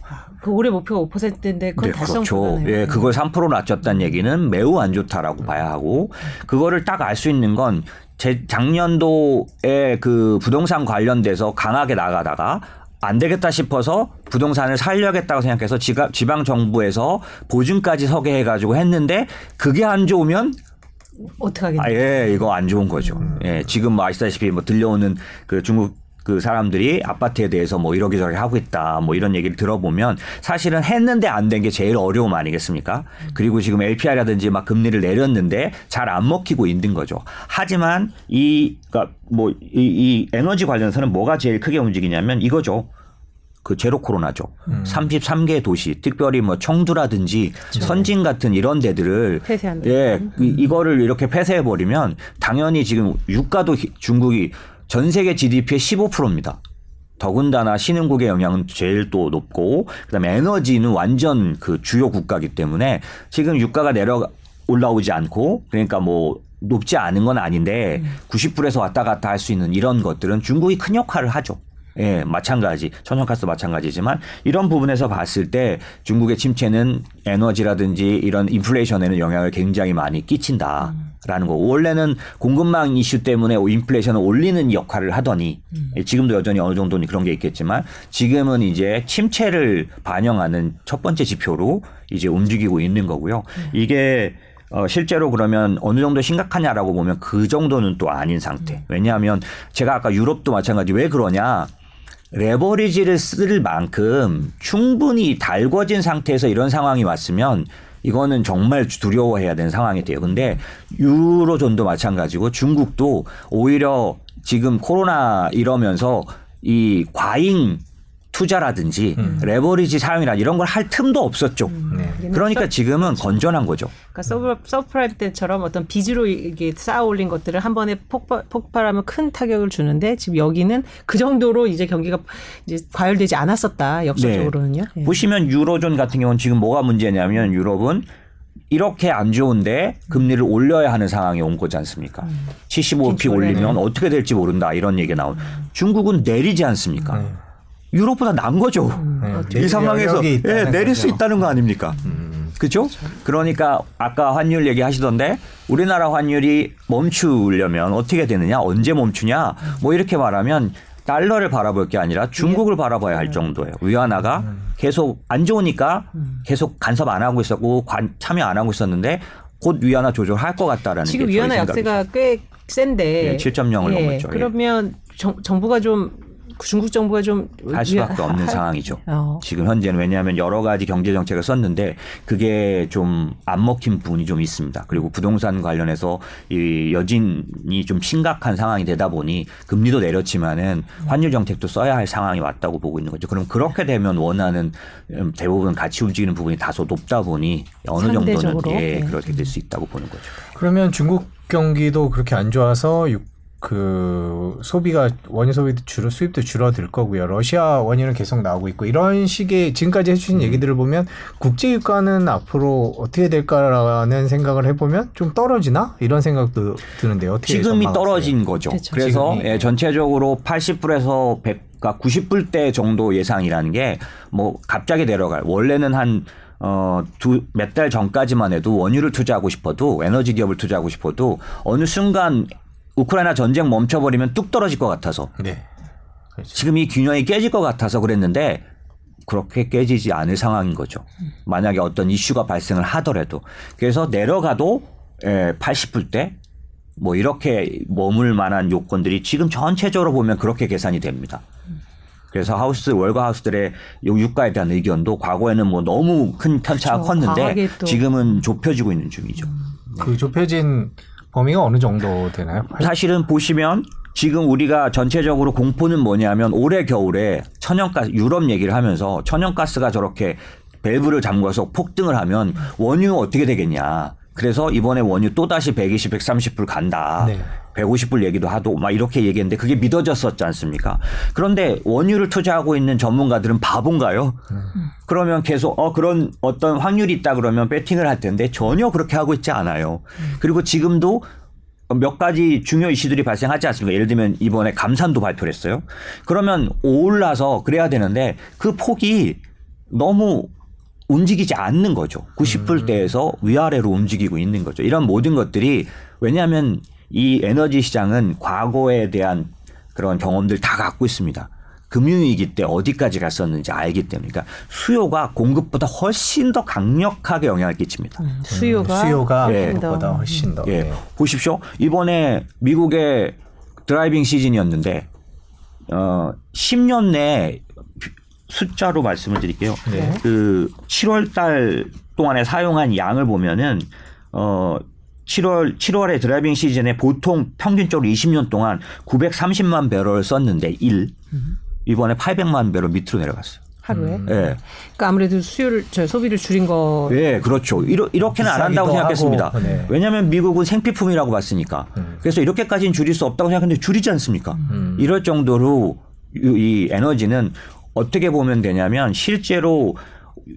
그 올해 목표가 5%인데 그건 네, 그렇죠. 예, 그걸 3% 낮췄다는 얘기는 매우 안 좋다라고 봐야 하고 그거를 딱 알 수 있는 건 제 작년도에 그 부동산 관련돼서 강하게 나가다가 안 되겠다 싶어서 부동산을 살려겠다고 생각해서 지가, 지방 정부에서 보증까지 서게 해가지고 했는데 그게 안 좋으면 어떡하겠냐. 아, 예, 이거 안 좋은 거죠. 예, 지금 뭐 아시다시피 뭐 들려오는 그 중국 그 사람들이 아파트에 대해서 뭐 이러기 저러기 하고 있다 뭐 이런 얘기를 들어보면 사실은 했는데 안 된 게 제일 어려움 아니겠습니까? 그리고 지금 LPR이라든지 막 금리를 내렸는데 잘 안 먹히고 있는 거죠. 하지만 이, 그러니까 뭐 이, 이 에너지 관련해서는 뭐가 제일 크게 움직이냐면 이거죠. 그 제로 코로나죠. 음. 33개 도시, 특별히 뭐 청두라든지 그렇죠. 선진 같은 이런 데들을 폐쇄한다. 예, 음. 이거를 이렇게 폐쇄해 버리면 당연히 지금 유가도 중국이 전 세계 GDP의 15%입니다. 더군다나 신흥국의 영향은 제일 또 높고 그다음에 에너지는 완전 그 주요 국가기 때문에 지금 유가가 내려 올라오지 않고 그러니까 뭐 높지 않은 건 아닌데 음. 90불에서 왔다 갔다 할 수 있는 이런 것들은 중국이 큰 역할을 하죠. 예, 마찬가지. 천연가스 마찬가지지만 이런 부분에서 봤을 때 중국의 침체는 에너지라든지 이런 인플레이션에는 영향을 굉장히 많이 끼친다라는 거. 원래는 공급망 이슈 때문에 인플레이션을 올리는 역할을 하더니 음. 지금도 여전히 어느 정도는 그런 게 있겠지만 지금은 이제 침체를 반영하는 첫 번째 지표로 이제 움직이고 있는 거고요. 음. 이게 어, 실제로 그러면 어느 정도 심각하냐라고 보면 그 정도는 또 아닌 상태. 음. 왜냐하면 제가 아까 유럽도 마찬가지 왜 그러냐. 레버리지를 쓸 만큼 충분히 달궈진 상태에서 이런 상황이 왔으면 이거는 정말 두려워해야 되는 상황이 돼요. 근데 유로존도 마찬가지고 중국도 오히려 지금 코로나 이러면서 이 과잉 투자라든지 음. 레버리지 사용이나 이런 걸 할 틈도 없었죠. 음. 네. 그러니까 지금은 건전한 거죠. 그러니까 sub, subprime 때처럼 어떤 빚으로 이게 쌓아 올린 것들을 한 번에 폭발, 폭발하면 큰 타격을 주는데 지금 여기는 그 정도로 이제 경기가 이제 과열되지 않았었다. 역사적으로는요. 네. 네. 보시면 유로존 같은 경우는 지금 뭐가 문제냐면 유럽은 이렇게 안 좋은데 금리를 올려야 하는 상황이 온 거지 않습니까? 음. 75p 올리면 어떻게 될지 모른다 이런 얘기가 나온. 음. 중국은 내리지 않습니까? 음. 유럽보다 난 거죠. 음. 네. 이 상황에서 예, 내릴 거죠. 수 있다는 거 아닙니까? 음. 그죠? 그러니까 아까 환율 얘기하시던데 우리나라 환율이 멈추려면 어떻게 되느냐? 언제 멈추냐? 뭐 이렇게 말하면 달러를 바라볼 게 아니라 중국을 예. 바라봐야 할 정도예요. 위안화가 음. 계속 안 좋으니까 음. 계속 간섭 안 하고 있었고 관, 참여 안 하고 있었는데 곧 위안화 조절할 것 같다라는 지금 위안화 약세가 꽤 센데 예, 7.0을 예, 넘었죠. 그러면 예. 정, 정부가 좀 중국 정부가 좀 할 수밖에 없는 상황이죠. 어. 지금 현재는 왜냐하면 여러 가지 경제 정책을 썼는데 그게 좀 안 먹힌 부분이 좀 있습니다. 그리고 부동산 관련해서 이 여진이 좀 심각한 상황이 되다 보니 금리도 내렸지만은 환율 정책도 써야 할 상황이 왔다고 보고 있는 거죠. 그럼 그렇게 되면 원하는 대부분 같이 움직이는 부분이 다소 높다 보니 어느 정도는 예, 네. 그렇게 될 수 있다고 보는 거죠. 그러면 중국 경기도 그렇게 안 좋아서 그 소비가 원유 소비도 줄어 수입도 줄어들 거고요. 러시아 원유는 계속 나오고 있고 이런 식의 지금까지 해주신 음. 얘기들을 보면 국제 유가는 앞으로 어떻게 될까라는 생각을 해보면 좀 떨어지나 이런 생각도 드는데요. 어떻게 지금이 떨어진 거죠. 그렇죠. 그래서 예, 전체적으로 80불에서 100, 그러니까 90불대 정도 예상이라는 게 뭐 갑자기 내려갈 원래는 한 어, 두, 몇 달 전까지만 해도 원유를 투자하고 싶어도 에너지 기업을 투자하고 싶어도 어느 순간 우크라이나 전쟁 멈춰버리면 뚝 떨어질 것 같아서 네. 그렇죠. 지금 이 균형이 깨질 것 같아서 그랬는데 그렇게 깨지지 않을 상황인 거죠. 만약에 어떤 이슈가 발생을 하더라도 그래서 내려가도 예, 80불 때 뭐 이렇게 머물 만한 요건들이 지금 전체적으로 보면 그렇게 계산이 됩니다. 그래서 하우스 월가 하우스들의 유가에 대한 의견도 과거에는 뭐 너무 큰 편차가 그렇죠. 컸는데 지금은 좁혀지고 있는 중이죠. 그 좁혀진 범위가 어느 정도 되나요? 사실은 보시면 지금 우리가 전체적으로 공포는 뭐냐면 올해 겨울에 천연가스 유럽 얘기를 하면서 천연가스가 저렇게 밸브를 잠궈서 폭등을 하면 원유 어떻게 되겠냐. 그래서 이번에 원유 또다시 120, 130불 간다. 네. 150불 얘기도 하도 막 이렇게 얘기했는데 그게 믿어졌었지 않습니까? 그런데 원유를 투자하고 있는 전문가들은 바본가요? 음. 그러면 계속 어 그런 어떤 확률이 있다 그러면 배팅을 할 텐데 전혀 그렇게 하고 있지 않아요. 음. 그리고 지금도 몇 가지 중요 이슈들이 발생하지 않습니까? 예를 들면 이번에 감산도 발표를 했어요. 그러면 올라서 그래야 되는데 그 폭이 너무 움직이지 않는 거죠. 90불대에서 음. 위아래로 움직이고 있는 거죠. 이런 모든 것들이 왜냐하면 이 에너지 시장은 과거에 대한 그런 경험들 다 갖고 있습니다. 금융위기 때 어디까지 갔었는지 알기 때문에 그러니까 수요가 공급보다 훨씬 더 강력하게 영향을 끼칩니다. 음, 수요가 수요가 예. 공급보다 훨씬 더. 예. 네. 보십시오. 이번에 미국의 driving season이었는데 어 10년 내 숫자로 말씀을 드릴게요. 네. 그 7월 달 동안에 사용한 양을 보면은 어 7월 7월에 driving season에 보통 평균적으로 20년 동안 930만 배럴을 썼는데 1 이번에 800만 배럴 밑으로 내려갔어요. 하루에. 음. 네. 그러니까 아무래도 수요를 저 소비를 줄인 거. 네, 그렇죠. 이러, 이렇게는 안 한다고 생각했습니다. 네. 왜냐하면 미국은 생필품이라고 봤으니까. 음. 그래서 이렇게까지는 줄일 수 없다고 생각했는데 줄이지 않습니까? 음. 이럴 정도로 이 에너지는 어떻게 보면 되냐면 실제로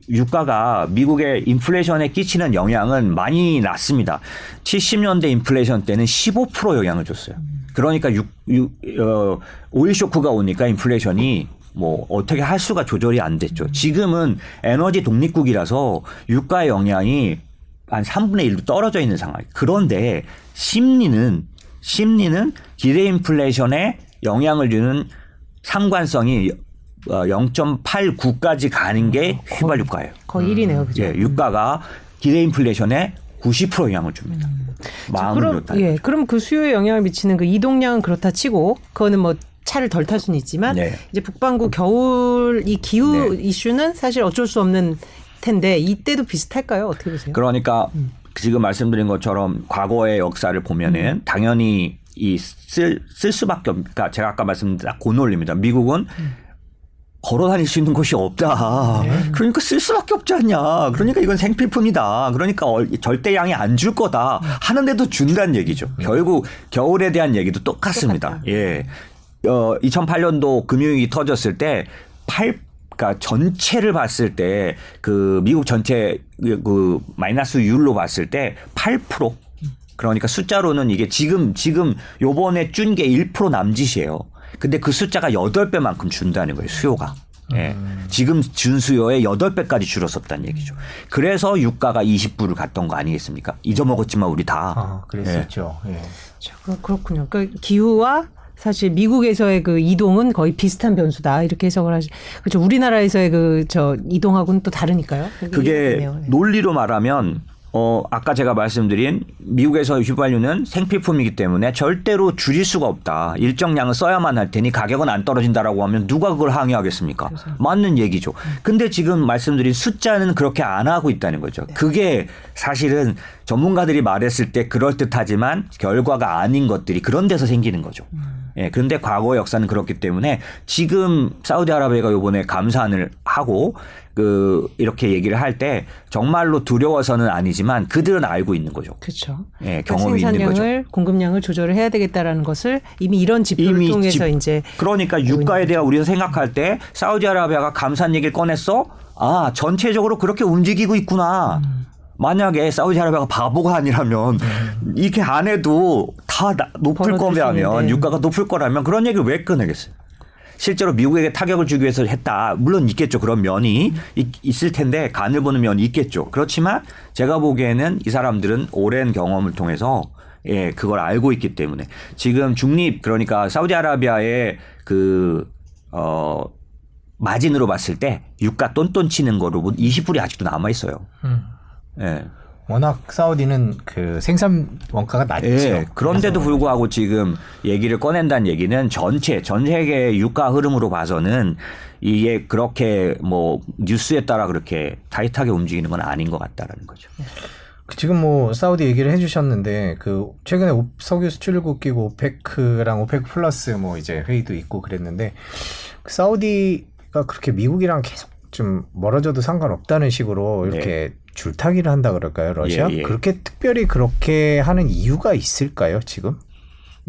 유가가 미국의 인플레이션에 끼치는 영향은 많이 났습니다. 70년대 인플레이션 때는 15% 영향을 줬어요. 그러니까 유, 유, 어, 오일 쇼크가 오니까 인플레이션이 뭐 어떻게 할 수가 조절이 안 됐죠. 지금은 에너지 독립국이라서 유가의 영향이 한 3분의 1도 떨어져 있는 상황. 그런데 심리는 심리는 기대 인플레이션에 영향을 주는 상관성이 0.89까지 어, 가는 게 휘발 유가예요. 거의 1이네요. 그죠? 예, 유가가 기대 인플레이션에 90% 영향을 줍니다. 음. 그럼 예, 그럼 그 수요에 영향을 미치는 그 이동량은 그렇다 치고 그거는 뭐 차를 덜 탈 수는 있지만 네. 이제 북반구 겨울 이 기후 네. 이슈는 사실 어쩔 수 없는 텐데 이때도 비슷할까요? 어떻게 보세요? 그러니까 음. 지금 말씀드린 것처럼 과거의 역사를 보면은 음. 당연히 이쓸 쓸 수밖에 없. 그러니까 제가 아까 말씀드린 고논리입니다. 미국은 음. 걸어 다닐 수 있는 곳이 없다. 네. 그러니까 쓸 수밖에 없지 않냐. 그러니까 이건 생필품이다. 그러니까 절대 양이 안 줄 거다. 하는데도 준다는 얘기죠. 음. 결국 겨울에 대한 얘기도 똑같습니다. 똑같다. 예. 어, 2008년도 금융위기 터졌을 때 8, 그러니까 전체를 봤을 때 그 미국 전체 그 마이너스율로 봤을 때 8%. 그러니까 숫자로는 이게 지금 지금 요번에 준 게 1% 남짓이에요. 근데 그 숫자가 8배만큼 준다는 거예요, 수요가. 예. 음. 지금 준 수요의 8배까지 줄었었다는 얘기죠. 그래서 유가가 20불을 갔던 거 아니겠습니까? 잊어먹었지만 우리 다. 아, 그랬었죠. 예. 예. 자, 그렇군요. 그러니까 기후와 사실 미국에서의 그 이동은 거의 비슷한 변수다 이렇게 해석을 하시. 그렇죠. 우리나라에서의 그 저 이동하고는 또 다르니까요. 그게 네. 논리로 말하면 어, 아까 제가 말씀드린 미국에서 휘발유는 생필품이기 때문에 절대로 줄일 수가 없다. 일정량을 써야만 할 테니 가격은 안 떨어진다라고 하면 누가 그걸 항의하겠습니까? 그렇죠. 맞는 얘기죠. 근데 지금 말씀드린 숫자는 그렇게 안 하고 있다는 거죠. 네. 그게 사실은 전문가들이 말했을 때 그럴듯하지만 결과가 아닌 것들이 그런 데서 생기는 거죠. 음. 예, 그런데 과거 역사는 그렇기 때문에 지금 사우디아라비아가 요번에 감산을 하고 그 이렇게 얘기를 할 때 정말로 두려워서는 아니지만 그들은 알고 있는 거죠. 그렇죠. 예, 경험이 그러니까 있는 거죠. 공급량을 조절을 해야 되겠다라는 것을 이미 이런 이미 통해서 집, 이제 그러니까 유가에 대해 우리가 생각할 때 사우디아라비아가 감산 얘기를 꺼냈어. 아 전체적으로 그렇게 움직이고 있구나. 음. 만약에 사우디아라비아가 바보가 아니라면 음. 이렇게 안 해도 다 높을 거라면 유가가 높을 거라면 그런 얘기를 왜 꺼내겠어요? 실제로 미국에게 타격을 주기 위해서 했다. 물론 있겠죠. 그런 면이 있, 을 텐데 간을 보는 면이 있겠죠. 그렇지만 제가 보기에는 이 사람들은 오랜 경험을 통해서 예, 그걸 알고 있기 때문에 지금 중립 그러니까 사우디아라비아의 그, 어, 마진으로 봤을 때 유가 똔똔 치는 거로 20불이 아직도 남아 있어요. 음. 예. 워낙 사우디는 그 생산 원가가 낮죠. 예, 그런데도 불구하고 지금 얘기를 꺼낸다는 얘기는 전체 전 세계 유가 흐름으로 봐서는 이게 그렇게 뭐 뉴스에 따라 그렇게 타이트하게 움직이는 건 아닌 것 같다라는 거죠. 그 지금 뭐 사우디 얘기를 해주셨는데 그 최근에 석유 수출국 기구 오페크랑 오페크 플러스 뭐 이제 회의도 있고 그랬는데 그 사우디가 그렇게 미국이랑 계속 좀 멀어져도 상관없다는 식으로 이렇게 네. 줄타기를 한다 그럴까요, 러시아? 예, 예. 그렇게 특별히 그렇게 하는 이유가 있을까요, 지금?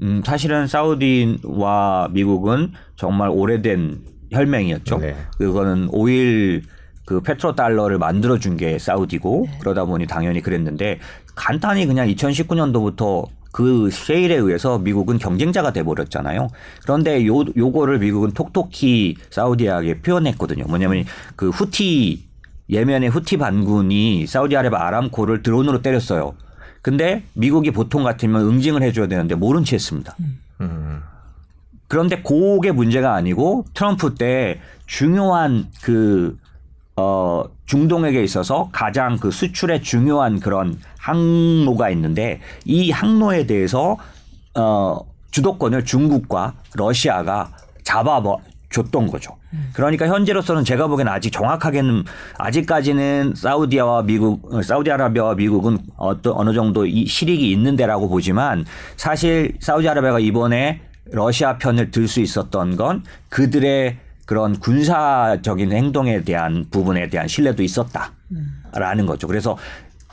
음, 사실은 사우디와 미국은 정말 오래된 혈맹이었죠. 네. 그거는 오일 그 페트로 달러를 만들어 준 게 사우디고 네. 그러다 보니 당연히 그랬는데 간단히 그냥 2019년도부터 그 셰일에 의해서 미국은 경쟁자가 돼 버렸잖아요. 그런데 요 요거를 미국은 톡톡히 사우디에게 표현했거든요. 뭐냐면 그 후티 예멘의 후티 반군이 사우디아라비아 아람코를 드론으로 때렸어요. 근데 미국이 보통 같으면 응징을 해줘야 되는데 모른 채 했습니다. 음. 그런데 그게 문제가 아니고 트럼프 때 중요한 그, 어, 중동에게 있어서 가장 그 수출에 중요한 그런 항로가 있는데 이 항로에 대해서 어, 주도권을 중국과 러시아가 잡아 줬던 거죠. 그러니까 현재로서는 제가 보기에는 아직 정확하게는 아직까지는 사우디아와 미국, 어, 사우디아라비아와 미국은 어떤 어느 정도 이 실익이 있는데라고 보지만 사실 사우디아라비아가 이번에 러시아 편을 들 수 있었던 건 그들의 그런 군사적인 행동에 대한 부분에 대한 신뢰도 있었다라는 거죠. 그래서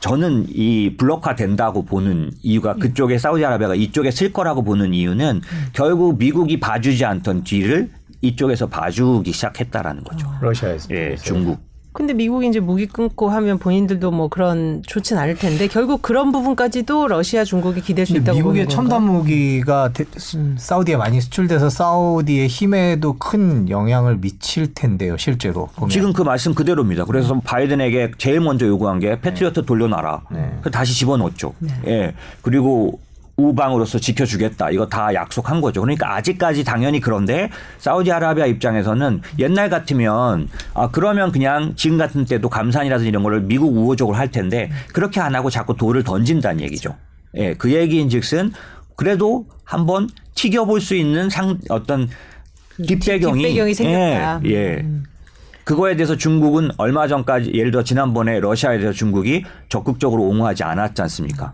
저는 이 블록화 된다고 보는 이유가 그쪽에 사우디아라비아가 이쪽에 쓸 거라고 보는 이유는 결국 미국이 봐주지 않던 뒤를 이쪽에서 봐주기 시작했다라는 거죠. 러시아에서. 예, 중국. 근데 미국이 이제 무기 끊고 하면 본인들도 뭐 그런 좋진 않을 텐데 결국 그런 부분까지도 러시아 중국이 기댈 수 있다고 미국의 첨단 무기가 음. 사우디에 많이 수출돼서 사우디의 힘에도 큰 영향을 미칠 텐데요, 실제로. 보면. 지금 그 말씀 그대로입니다. 그래서 음. 바이든에게 제일 먼저 요구한 게 패트리어트 네. 돌려놔라. 네. 다시 집어넣었죠. 네. 예. 그리고 우방으로서 지켜주겠다. 이거 다 약속한 거죠. 그러니까 아직까지 당연히 그런데 사우디아라비아 입장에서는 옛날 같으면 아 그러면 그냥 지금 같은 때도 감산이라든지 이런 거를 미국 우호적으로 할 텐데 그렇게 안 하고 자꾸 돌을 던진다는 얘기죠. 예, 그 얘기인즉슨 그래도 한번 튀겨볼 수 있는 상 어떤 뒷배경이, 뒷배경이 생겼다. 예, 예. 음. 그거에 대해서 중국은 얼마 전까지 예를 들어 지난번에 러시아에 대해서 중국이 적극적으로 옹호하지 않았지 않습니까?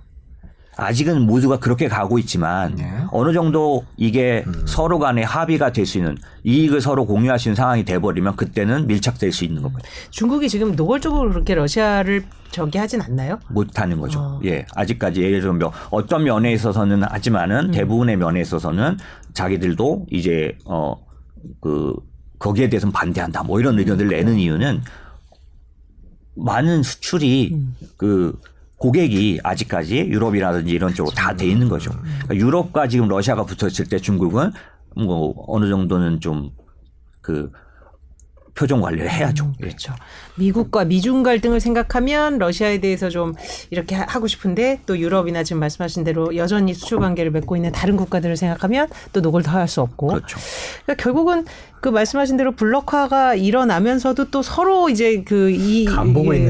아직은 모두가 그렇게 가고 있지만 네. 어느 정도 이게 음. 서로 간에 합의가 될 수 있는 이익을 서로 공유할 수 있는 상황이 돼버리면 그때는 밀착될 수 있는 겁니다. 중국이 지금 노골적으로 그렇게 러시아를 저기 하진 않나요? 못하는 거죠. 어. 예, 아직까지 예를 들면 뭐 어떤 면에 있어서는 하지만은 음. 대부분의 면에 있어서는 자기들도 이제 어그 거기에 대해서는 반대한다. 뭐 이런 의견을 내는 이유는 많은 수출이 음. 그 고객이 아직까지 유럽이라든지 이런 쪽으로 다 돼 있는 거죠. 그러니까 유럽과 지금 러시아가 붙었을 때 중국은 뭐 어느 정도는 좀그 표정 관리를 해야죠. 음, 그렇죠. 미국과 미중 갈등을 생각하면 러시아에 대해서 좀 이렇게 하고 싶은데 또 유럽이나 지금 말씀하신 대로 여전히 수출 관계를 맺고 있는 다른 국가들을 생각하면 또 녹을 더 할 수 없고. 그렇죠. 그러니까 결국은 그 말씀하신 대로 블록화가 일어나면서도 또 서로 이제 그이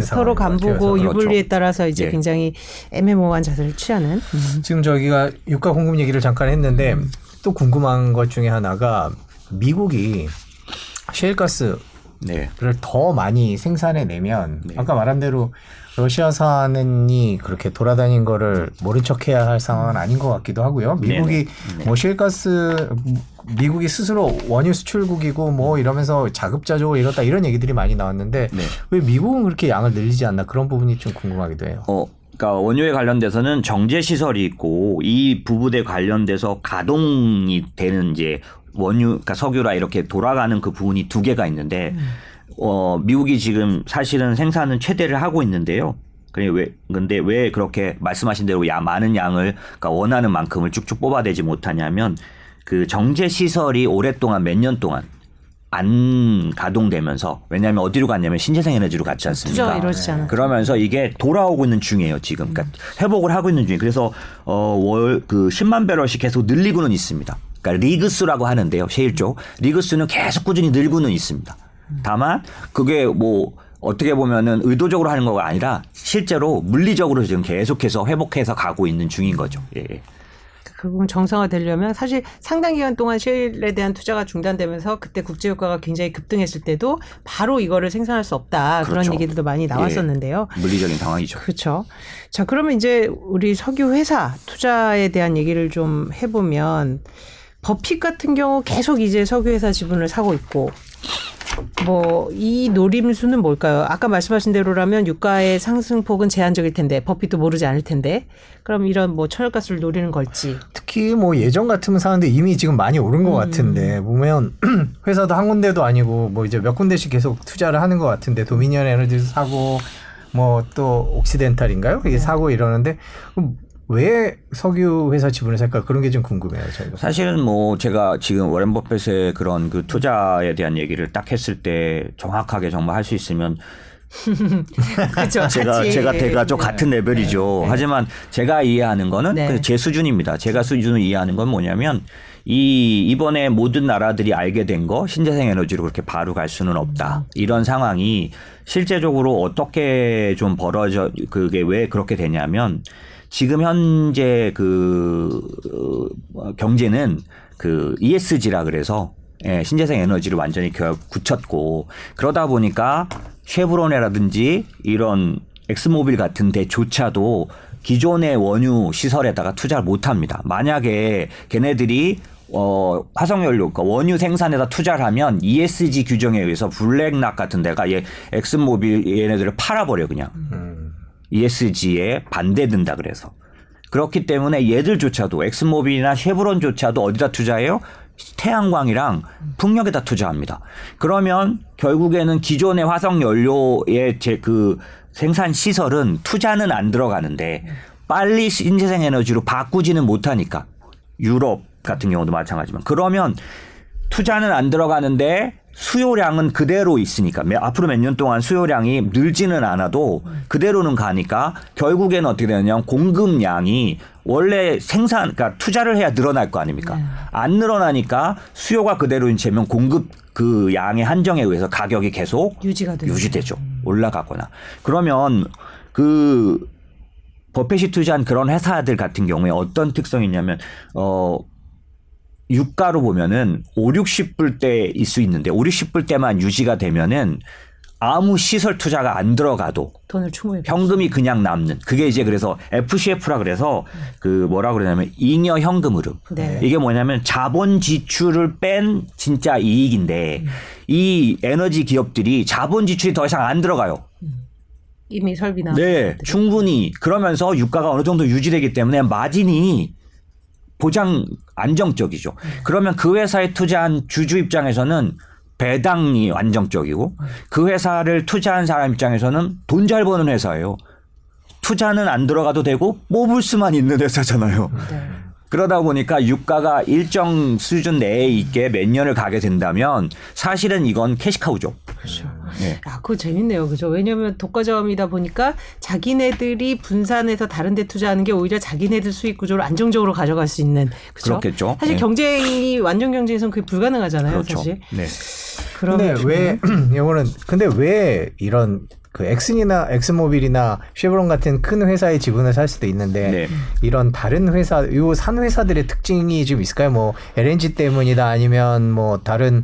서로 간보고 유불리에 그렇죠. 따라서 이제 예. 굉장히 애매모호한 자세를 취하는. 음. 지금 저기가 유가 공급 얘기를 잠깐 했는데 음. 또 궁금한 것 중에 하나가 미국이 셰일가스 를 네. 더 많이 생산해 내면 네. 아까 말한 대로 러시아산이 그렇게 돌아다닌 거를 모른 척해야 할 상황은 아닌 것 같기도 하고요. 미국이 네. 뭐 셰일가스 미국이 스스로 원유 수출국이고 뭐 이러면서 자급자족을 이뤘다 이런 얘기들이 많이 나왔는데 네. 왜 미국은 그렇게 양을 늘리지 않나 그런 부분이 좀 궁금하기도 해요. 어. 그러니까 원유에 관련돼서는 정제 시설이 있고 이 부분에 관련돼서 가동이 되는 이제 원유, 그러니까 석유라 이렇게 돌아가는 그 부분이 두 개가 있는데 음. 어 미국이 지금 사실은 생산은 최대를 하고 있는데요. 그래 왜 근데 왜 그렇게 말씀하신 대로 야 많은 양을 그러니까 원하는 만큼을 쭉쭉 뽑아내지 못하냐면 그 정제 시설이 오랫동안 몇 년 동안 안 가동되면서 왜냐하면 어디로 갔냐면 신재생 에너지로 갔지 않습니까? 이러시잖아요. 그러면서 이게 돌아오고 있는 중이에요 지금. 그러니까 회복을 하고 있는 중이. 그래서 어 월 그 10만 배럴씩 계속 늘리고는 있습니다. 그러니까 리그스라고 하는데요, 셰일 쪽 리그스는 계속 꾸준히 늘고는 있습니다. 다만 그게 뭐 어떻게 보면은 의도적으로 하는 거가 아니라 실제로 물리적으로 지금 계속해서 회복해서 가고 있는 중인 거죠. 예. 그 부분 정상화되려면 사실 상당 기간 동안 셰일에 대한 투자가 중단되면서 그때 국제 유가가 굉장히 급등했을 때도 바로 이거를 생산할 수 없다 그렇죠. 그런 얘기들도 많이 예. 나왔었는데요. 예. 물리적인 상황이죠. 그렇죠. 자 그러면 이제 우리 석유 회사 투자에 대한 얘기를 좀 해보면 버핏 같은 경우 계속 이제 석유 회사 지분을 사고 있고 뭐 이 노림수는 뭘까요? 아까 말씀하신 대로라면 유가의 상승폭은 제한적일 텐데 버핏도 모르지 않을 텐데 그럼 이런 뭐 철가스를 노리는 걸지. 특히 뭐 예전 같으면 사는데 이미 지금 많이 오른 것 음. 같은데 보면 회사도 한 군데도 아니고 뭐 이제 몇 군데씩 계속 투자를 하는 것 같은데 도미니언 에너지도 사고 뭐 또 옥시덴탈인가요? 이게 네. 사고 이러는데 왜 석유 회사 지분을 살까 그런 게 좀 궁금해요. 저희가. 사실은 뭐 제가 지금 워렌 버핏의 그런 그 투자에 대한 얘기를 딱 했을 때 정확하게 정말 할 수 있으면 그렇죠. 제가 제가 대가 좀 같은 레벨이죠. 네. 하지만 제가 이해하는 거는 네. 제 수준입니다. 제가 수준을 이해하는 건 뭐냐면 이 이번에 모든 나라들이 알게 된 거 신재생 에너지로 그렇게 바로 갈 수는 없다. 이런 상황이 실제적으로 어떻게 좀 벌어져 그게 왜 그렇게 되냐면 지금 현재 그 어, 경제는 그 ESG라 그래서 예, 신재생 에너지를 완전히 굳혔고 그러다 보니까 쉐브론이라든지 이런 엑스모빌 같은 데조차도 기존의 원유 시설에다가 투자를 못 합니다. 만약에 걔네들이 어, 화석연료, 그러니까 원유 생산에다 투자를 하면 ESG 규정에 의해서 블랙락 같은 데가 얘 엑스모빌 얘네들을 팔아버려 그냥. 음. ESG에 반대된다 그래서. 그렇기 때문에 얘들조차도 엑스모빌이나 쉐브론조차도 어디다 투자해요? 태양광이랑 풍력에다 투자합니다. 그러면 결국에는 기존의 화석 연료의 제 그 생산 시설은 투자는 안 들어가는데 빨리 신재생 에너지로 바꾸지는 못하니까 유럽 같은 경우도 마찬가지지만 그러면 투자는 안 들어가는데 수요량은 그대로 있으니까 앞으로 몇 년 동안 수요량이 늘지는 않아도 그대로는 가니까 결국에는 어떻게 되느냐 공급량이 원래 생산 그러니까 투자를 해야 늘어날 거 아닙니까? 네. 안 늘어나니까 수요가 그대로인 채면 공급 그 양의 한정에 의해서 가격이 계속 유지가 되죠. 유지되죠. 올라가거나 그러면 그 버핏이 투자한 그런 회사들 같은 경우에 어떤 특성이 있냐면 어 유가로 보면은 5, 60불 대일 수 있는데 5, 60불 대만 유지가 되면은 아무 시설 투자가 안 들어가도 돈을 충분히 현금이 그냥 남는 그게 이제 그래서 FCF라 그래서 그 뭐라 그러냐면 잉여 현금 흐름 네. 이게 뭐냐면 자본 지출을 뺀 진짜 이익인데 음. 이 에너지 기업들이 자본 지출이 더 이상 안 들어가요. 음. 이미 설비나 네 충분히 그러면서 유가가 어느 정도 유지되기 때문에 마진이 보장 안정적이죠. 그러면 그 회사에 투자한 주주 입장에서는 배당이 안정적이고 그 회사를 투자한 사람 입장에서는 돈 잘 버는 회사예요. 투자는 안 들어가도 되고 뽑을 수만 있는 회사잖아요. 네. 그러다 보니까 유가가 일정 수준 내에 있게 몇 년을 가게 된다면 사실은 이건 캐시카우죠. 그렇죠. 네. 아, 그거 재밌네요. 그죠? 왜냐하면 독과점이다 보니까 자기네들이 분산해서 다른 데 투자하는 게 오히려 자기네들 수익 구조를 안정적으로 가져갈 수 있는. 그렇죠? 그렇겠죠. 사실 네. 경쟁이 완전 경쟁에서는 그게 불가능하잖아요. 그렇죠. 사실. 네. 그런데 왜 이거는 근데 왜 이런 그 엑슨이나 엑스모빌이나 쉐브론 같은 큰 회사의 지분을 살 수도 있는데 네. 이런 다른 회사 요 산 회사들의 특징이 좀 있을까요? 뭐 LNG 때문이다 아니면 뭐 다른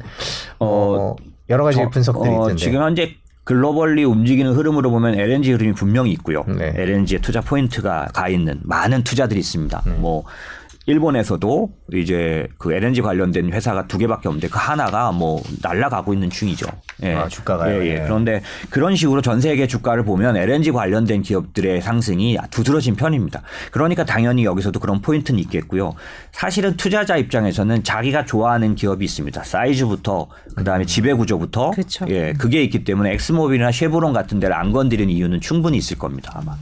어, 어 여러 가지 저, 분석들이 어, 있는데 지금 현재 globally 움직이는 흐름으로 보면 LNG 흐름이 분명히 있고요. 네. LNG에 투자 포인트가 가 있는 많은 투자들이 있습니다. 네. 뭐 일본에서도 이제 그 LNG 관련된 회사가 두 개밖에 없는데 그 하나가 뭐 날라가고 있는 중이죠. 예. 아, 주가가 예, 예. 예. 그런데 그런 식으로 전 세계 주가를 보면 LNG 관련된 기업들의 상승이 두드러진 편입니다. 그러니까 당연히 여기서도 그런 포인트는 있겠고요. 사실은 투자자 입장에서는 자기가 좋아하는 기업이 있습니다. 사이즈부터 그다음에 지배 구조부터 그쵸. 예, 그게 있기 때문에 엑스모빌이나 쉐보론 같은 데를 안 건드리는 이유는 충분히 있을 겁니다. 아마.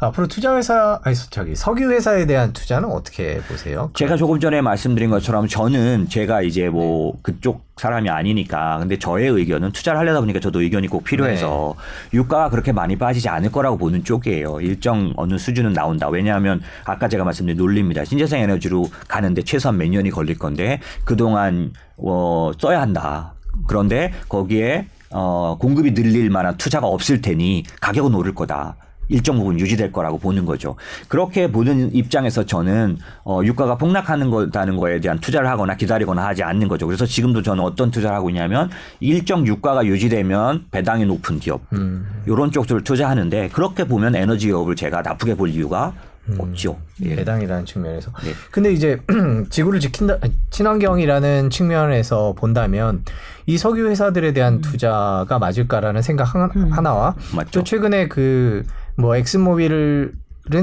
앞으로 투자 회사 아니 저기 석유 회사에 대한 투자는 어떻게 보세요? 제가 조금 전에 말씀드린 것처럼 저는 제가 이제 뭐 그쪽 사람이 아니니까 근데 저의 의견은 투자를 하려다 보니까 저도 의견이 꼭 필요해서 네. 유가가 그렇게 많이 빠지지 않을 거라고 보는 쪽이에요. 일정 어느 수준은 나온다. 왜냐하면 아까 제가 말씀드린 논리입니다. 신재생 에너지로 가는데 최소한 몇 년이 걸릴 건데 그동안 어 써야 한다. 그런데 거기에 어 공급이 늘릴 만한 투자가 없을 테니 가격은 오를 거다. 일정 부분 유지될 거라고 보는 거죠. 그렇게 보는 입장에서 저는 어, 유가가 폭락하는 거다는 거에 대한 투자를 하거나 기다리거나 하지 않는 거죠. 그래서 지금도 저는 어떤 투자를 하고 있냐면 일정 유가가 유지되면 배당이 높은 기업 음. 이런 쪽들을 투자하는데 그렇게 보면 에너지 기업을 제가 나쁘게 볼 이유가 음, 없죠. 예. 배당이라는 측면에서. 네. 근데 이제 지구를 지킨다 친환경이라는 측면에서 본다면 이 석유 회사들에 대한 음. 투자가 맞을까라는 생각 음. 하나와 맞죠. 또 최근에 그 뭐 엑스모빌은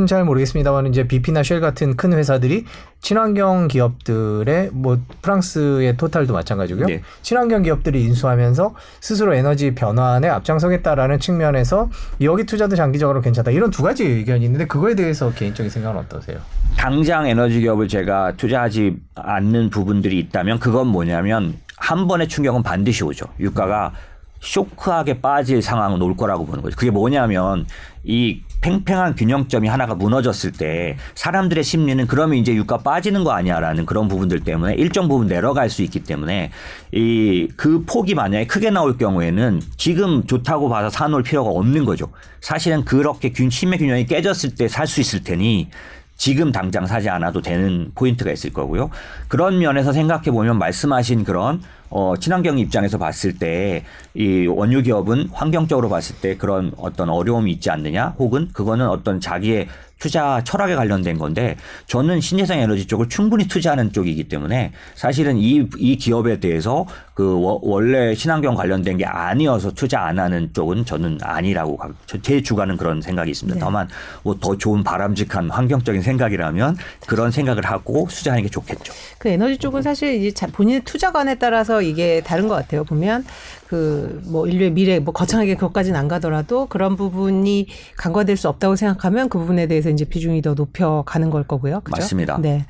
잘 모르겠습니다만 이제 BP나 쉘 같은 큰 회사들이 친환경 기업들의 뭐 프랑스의 토탈도 마찬가지고요. 네. 친환경 기업들이 인수하면서 스스로 에너지 변환에 앞장서겠다라는 측면에서 여기 투자도 장기적으로 괜찮다. 이런 두 가지 의견이 있는데 그거에 대해서 개인적인 생각은 어떠세요? 당장 에너지 기업을 제가 투자하지 않는 부분들이 있다면 그건 뭐냐면 한 번의 충격은 반드시 오죠. 유가가 쇼크하게 빠질 상황은 올 거라고 보는 거죠. 그게 뭐냐면 이 팽팽한 균형점이 하나가 무너졌을 때 사람들의 심리는 그러면 이제 유가 빠지는 거 아니야라는 그런 부분들 때문에 일정 부분 내려갈 수 있기 때문에 이 그 폭이 만약에 크게 나올 경우에는 지금 좋다고 봐서 사놓을 필요가 없는 거죠. 사실은 그렇게 균 심의 균형이 깨졌을 때 살 수 있을 테니 지금 당장 사지 않아도 되는 포인트가 있을 거고요. 그런 면에서 생각해 보면 말씀하신 그런 어, 친환경 입장에서 봤을 때 이 원유 기업은 환경적으로 봤을 때 그런 어떤 어려움이 있지 않느냐 혹은 그거는 어떤 자기의 투자 철학에 관련된 건데 저는 신재생 에너지 쪽을 충분히 투자하는 쪽이기 때문에 사실은 이, 이 기업에 대해서 그 원래 친환경 관련된 게 아니어서 투자 안 하는 쪽은 저는 아니라고 제 주관은 그런 생각이 있습니다. 네. 다만 뭐 더 좋은 바람직한 환경적인 생각이라면 그런 생각을 하고 투자하는 게 좋겠죠. 그 에너지 쪽은 사실 이제 본인의 투자관에 따라서 이게 다른 것 같아요. 보면 그 뭐 인류의 미래 뭐 거창하게 그것까지는 안 가더라도 그런 부분이 간과될 수 없다고 생각하면 그 부분에 대해서 이제 비중이 더 높여 가는 걸 거고요. 그죠? 맞습니다. 네.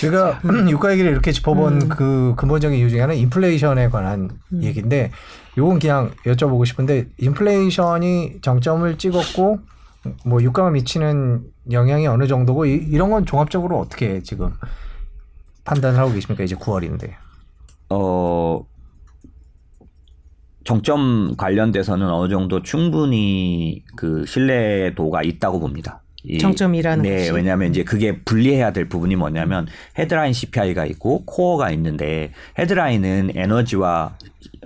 제가 음. 유가 얘기를 이렇게 짚어본 음. 그 근본적인 이유 중에 하나는 인플레이션에 관한 음. 얘기인데 요건 그냥 여쭤보고 싶은데 인플레이션이 정점을 찍었고 뭐 유가가 미치는 영향이 어느 정도고 이, 이런 건 종합적으로 어떻게 지금 판단을 하고 계십니까? 이제 9월인데. 어 정점 관련돼서는 어느 정도 충분히 그 신뢰도가 있다고 봅니다. 정점이라는 네, 것이. 왜냐하면 이제 그게 분리해야 될 부분이 뭐냐면 헤드라인 CPI가 있고 코어가 있는데 헤드라인은 에너지와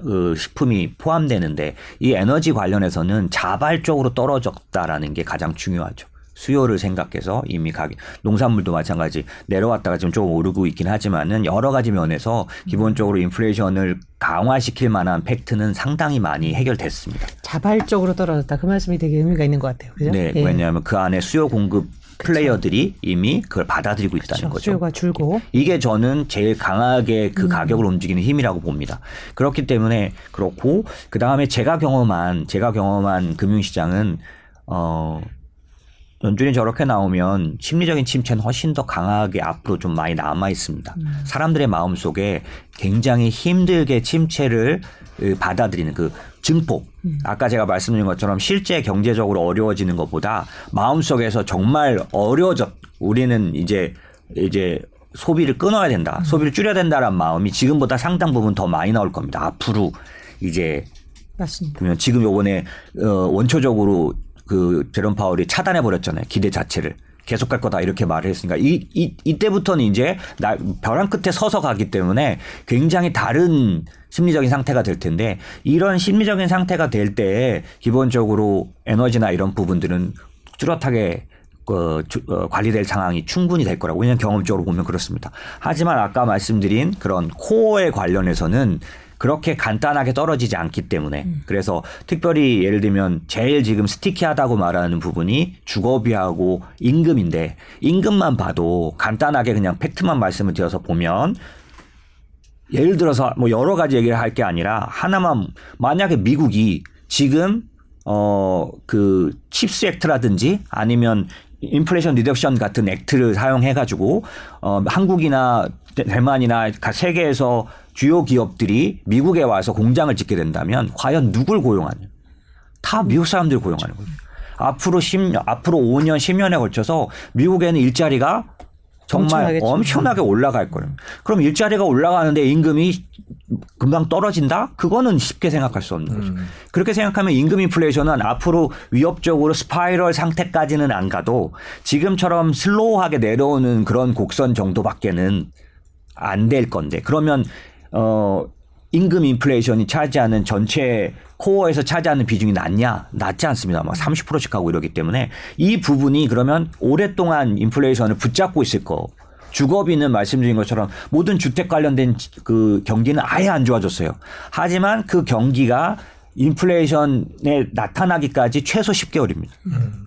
그 식품이 포함되는데 이 에너지 관련해서는 자발적으로 떨어졌다라는 게 가장 중요하죠. 수요를 생각해서 이미 가게 농산물도 마찬가지 내려왔다가 지금 조금 오르고 있긴 하지만은 여러 가지 면에서 기본적으로 인플레이션을 강화시킬 만한 팩트는 상당히 많이 해결됐습니다. 자발적으로 떨어졌다. 그 말씀이 되게 의미가 있는 것 같아요. 그죠? 네, 예. 왜냐하면 그 안에 수요 공급 플레이어들이 이미 그걸 받아들이고 있다는 그렇죠. 거죠. 수요가 줄고 이게 저는 제일 강하게 그 음. 가격을 움직이는 힘이라고 봅니다. 그렇기 때문에 그렇고 그 다음에 제가 경험한 제가 경험한 금융시장은 어 연준이 저렇게 나오면 심리적인 침체는 훨씬 더 강하게 앞으로 좀 많이 남아 있습니다. 음. 사람들의 마음 속에 굉장히 힘들게 침체를 받아들이는 그 증폭. 음. 아까 제가 말씀드린 것처럼 실제 경제적으로 어려워지는 것보다 마음 속에서 정말 어려워졌. 우리는 이제 이제 소비를 끊어야 된다. 음. 소비를 줄여야 된다라는 마음이 지금보다 상당 부분 더 많이 나올 겁니다. 앞으로 이제 맞습니다. 그러면 지금 요번에 어 원초적으로 그 제롬 파월이 차단해 버렸잖아요. 기대 자체를. 계속 갈 거다 이렇게 말을 했으니까 이, 이 이때부터는 이제 나 벼랑 끝에 서서 가기 때문에 굉장히 다른 심리적인 상태가 될 텐데 이런 심리적인 상태가 될 때 기본적으로 에너지나 이런 부분들은 뚜렷하게 그, 어, 관리될 상황이 충분히 될 거라고 왜냐하면 경험적으로 보면 그렇습니다. 하지만 아까 말씀드린 그런 코어에 관련해서는 그렇게 간단하게 떨어지지 않기 때문에 음. 그래서 특별히 예를 들면 제일 지금 sticky하다고 말하는 부분이 주거비하고 임금인데 임금만 봐도 간단하게 그냥 팩트만 말씀을 드려서 보면 예를 들어서 뭐 여러 가지 얘기를 할 게 아니라 하나만 만약에 미국이 지금 어 그 CHIPS Act라든지 아니면 Inflation Reduction 같은 Act를 사용해 가지고 어 한국이나 대만이나 세계에서 주요 기업들이 미국에 와서 공장을 짓게 된다면 과연 누굴 고용하냐? 다 미국 사람들 고용하는 거죠. 앞으로 10년, 앞으로 5년, 10년에 걸쳐서 미국에는 일자리가 정말 엄청나게 올라갈 거예요. 그럼 일자리가 올라가는데 임금이 금방 떨어진다? 그거는 쉽게 생각할 수 없는 거죠. 음. 그렇게 생각하면 임금 인플레이션은 앞으로 위협적으로 spiral 상태까지는 안 가도 지금처럼 슬로우하게 내려오는 그런 곡선 정도밖에는 안 될 건데 그러면 어 임금 인플레이션이 차지하는 전체 코어에서 차지하는 비중이 낮냐? 낮지 않습니다. 막 30%씩 하고 이러기 때문에 이 부분이 그러면 오랫동안 인플레이션을 붙잡고 있을 거. 주거비는 말씀드린 것처럼 모든 주택 관련된 그 경기는 아예 안 좋아졌어요. 하지만 그 경기가 인플레이션에 나타나기까지 최소 10개월입니다. 음.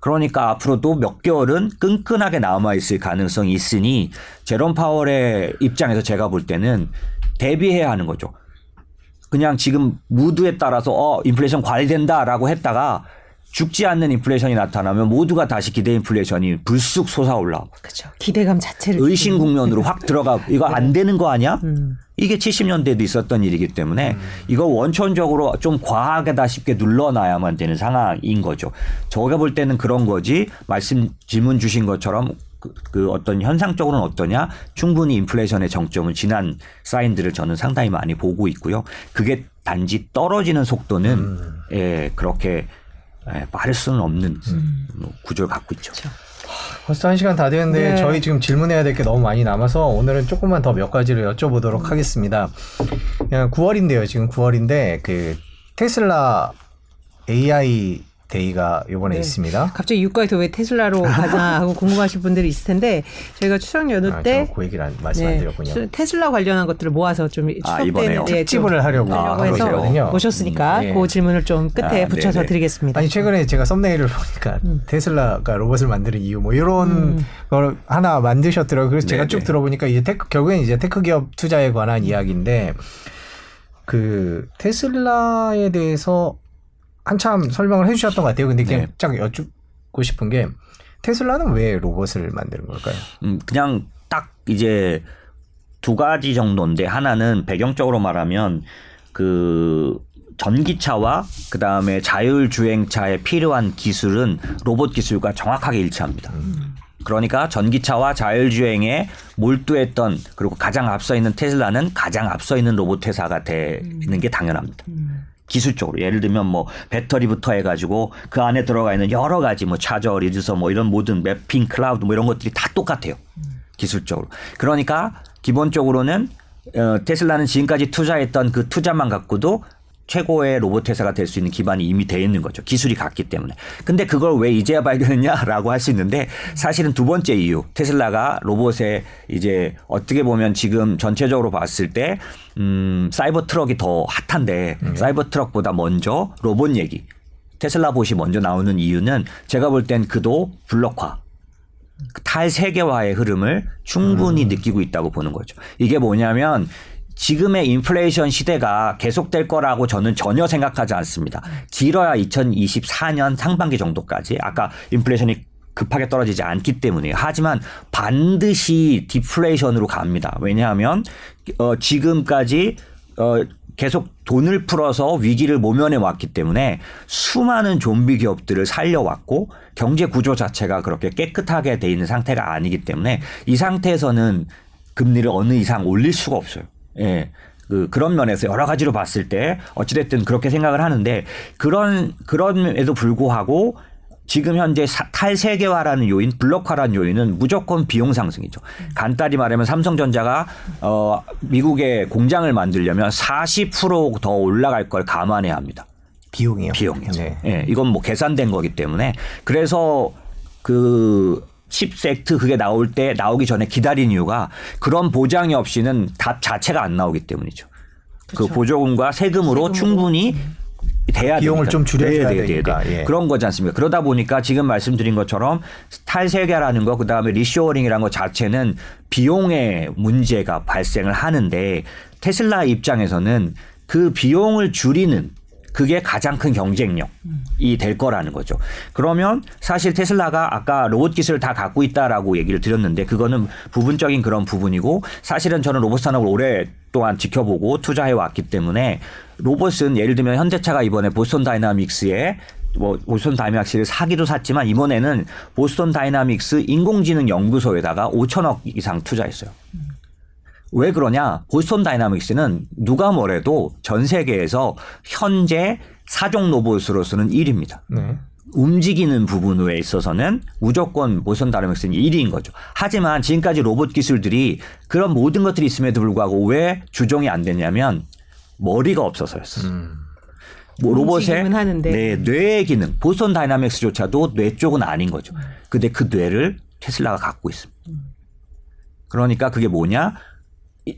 그러니까 앞으로도 몇 개월은 끈끈하게 남아 있을 가능성이 있으니 제롬 파월의 입장에서 제가 볼 때는 대비해야 하는 거죠. 그냥 지금 무드에 따라서 어 인플레이션 관리된다라고 했다가 죽지 않는 인플레이션이 나타나면 모두가 다시 기대 인플레이션이 불쑥 솟아올라. 그렇죠. 기대감 자체를 의심 국면으로 확 들어가 이거 안 되는 거 아니야? 음. 이게 70년대에도 있었던 일이기 때문에 음. 이거 원천적으로 좀 과하게다 쉽게 눌러놔야만 되는 상황인 거죠. 저가 볼 때는 그런 거지 말씀 질문 주신 것처럼 그, 그 어떤 현상적으로는 어떠냐 충분히 인플레이션의 정점은 지난 사인들을 저는 상당히 많이 보고 있고요. 그게 단지 떨어지는 속도는 음. 예, 그렇게 예, 빠를 수는 없는 음. 구조를 갖고 있죠. 그렇죠. 벌써 한 시간 다 되는데 네. 저희 지금 질문해야 될 게 너무 많이 남아서 오늘은 조금만 더 몇 가지를 여쭤보도록 하겠습니다. 그냥 9월인데요. 지금 9월인데 그 테슬라 AI Day가 이번에 네. 있습니다. 갑자기 유가에서 왜 테슬라로 가자 하고 궁금하실 분들이 있을 텐데 저희가 추석 연휴 아, 때그 얘기를 안, 말씀 네. 안 드렸군요. 테슬라 관련한 것들을 모아서 좀 아, 추석 아, 때는 네, 특집을 하려고, 하려고 아, 해서 모셨으니까 음, 네. 그 질문을 좀 끝에 아, 붙여서 네네. 드리겠습니다. 아니 최근에 제가 썸네일을 보니까 음. 테슬라가 로봇을 만드는 이유 뭐 이런 음. 걸 하나 만드셨더라고요. 그래서 제가 쭉 들어보니까 이제 tech 결국엔 이제 tech 기업 투자에 관한 이야기인데 그 테슬라에 대해서 한참 설명을 해주셨던 것 같아요. 근데 그냥 네. 짝 여쭙고 싶은 게 테슬라는 왜 로봇을 만드는 걸까요? 음, 그냥 딱 이제 두 가지 정도인데 하나는 배경적으로 말하면 그 전기차와 그 다음에 자율주행차에 필요한 기술은 로봇 기술과 정확하게 일치합니다. 음. 그러니까 전기차와 자율주행에 몰두했던 그리고 가장 앞서 있는 테슬라는 가장 앞서 있는 로봇 회사가 되는 게 당연합니다. 음. 기술적으로. 예를 들면 뭐 배터리부터 해가지고 그 안에 들어가 있는 여러 가지 뭐 차저 리드서 뭐 이런 모든 맵핑 클라우드 뭐 이런 것들이 다 똑같아요. 기술적으로. 그러니까 기본적으로는 어, 테슬라는 지금까지 투자했던 그 투자만 갖고도 최고의 로봇 회사가 될 수 있는 기반이 이미 돼 있는 거죠. 기술이 같기 때문에. 근데 그걸 왜 이제야 발견했냐라고 할 수 있는데 사실은 두 번째 이유. 테슬라가 로봇에 이제 어떻게 보면 지금 전체적으로 봤을 때 음, 사이버 트럭이 더 핫한데 음. 사이버 트럭보다 먼저 로봇 얘기. 테슬라 봇이 먼저 나오는 이유는 제가 볼 땐 그도 블록화. 탈세계화의 흐름을 충분히 음. 느끼고 있다고 보는 거죠. 이게 뭐냐면 지금의 인플레이션 시대가 계속될 거라고 저는 전혀 생각하지 않습니다. 길어야 2024년 상반기 정도까지 아까 인플레이션이 급하게 떨어지지 않기 때문에 하지만 반드시 디플레이션으로 갑니다. 왜냐하면 어 지금까지 어 계속 돈을 풀어서 위기를 모면해 왔기 때문에 수많은 좀비 기업들을 살려왔고 경제 구조 자체가 그렇게 깨끗하게 돼 있는 상태가 아니기 때문에 이 상태에서는 금리를 어느 이상 올릴 수가 없어요. 예. 그 그런 면에서 여러 가지로 봤을 때 어찌됐든 그렇게 생각을 하는데 그런 그런에도 불구하고 지금 현재 탈세계화라는 요인, 블록화라는 요인은 무조건 비용 상승이죠. 간단히 말하면 삼성전자가 어 미국의 공장을 만들려면 40%더 올라갈 걸 감안해야 합니다. 비용이요. 비용이요. 네. 예, 이건 뭐 계산된 거기 때문에 그래서 그 칩섹트 그게 나올 때 나오기 전에 기다린 이유가 그런 보장이 없이는 답 자체가 안 나오기 때문이죠. 그 그렇죠. 그 보조금과 세금으로, 세금으로. 충분히 음. 돼야 비용을 되니까. 좀 줄여야 되니까 예. 그런 거지 않습니까? 그러다 보니까 지금 말씀드린 것처럼 탈세계화라는 거 그다음에 reshoring이라는 것 자체는 비용의 문제가 발생을 하는데 테슬라 입장에서는 그 비용을 줄이는 그게 가장 큰 경쟁력이 될 거라는 거죠. 그러면 사실 테슬라가 아까 로봇 기술을 다 갖고 있다라고 얘기를 드렸는데 그거는 부분적인 그런 부분이고 사실은 저는 로봇 산업을 오랫동안 지켜보고 투자해 왔기 때문에 로봇은 예를 들면 현대차가 이번에 보스턴 다이나믹스에 뭐 보스턴 다이나믹스를 사기도 샀지만 이번에는 보스턴 다이나믹스 인공지능 연구소에다가 5천억 이상 투자했어요. 왜 그러냐? 보스턴 다이나믹스는 누가 뭐래도 전 세계에서 현재 사족 로봇으로서는 1위입니다. 네. 움직이는 부분에 있어서는 무조건 보스턴 다이나믹스는 1위인 거죠. 하지만 지금까지 로봇 기술들이 그런 모든 것들이 있음에도 불구하고 왜 주종이 안 됐냐면 머리가 없어서였어요. 음. 뭐 로봇의 네, 뇌의 기능, 보스턴 다이나믹스조차도 뇌 쪽은 아닌 거죠. 근데 그 뇌를 테슬라가 갖고 있습니다. 그러니까 그게 뭐냐?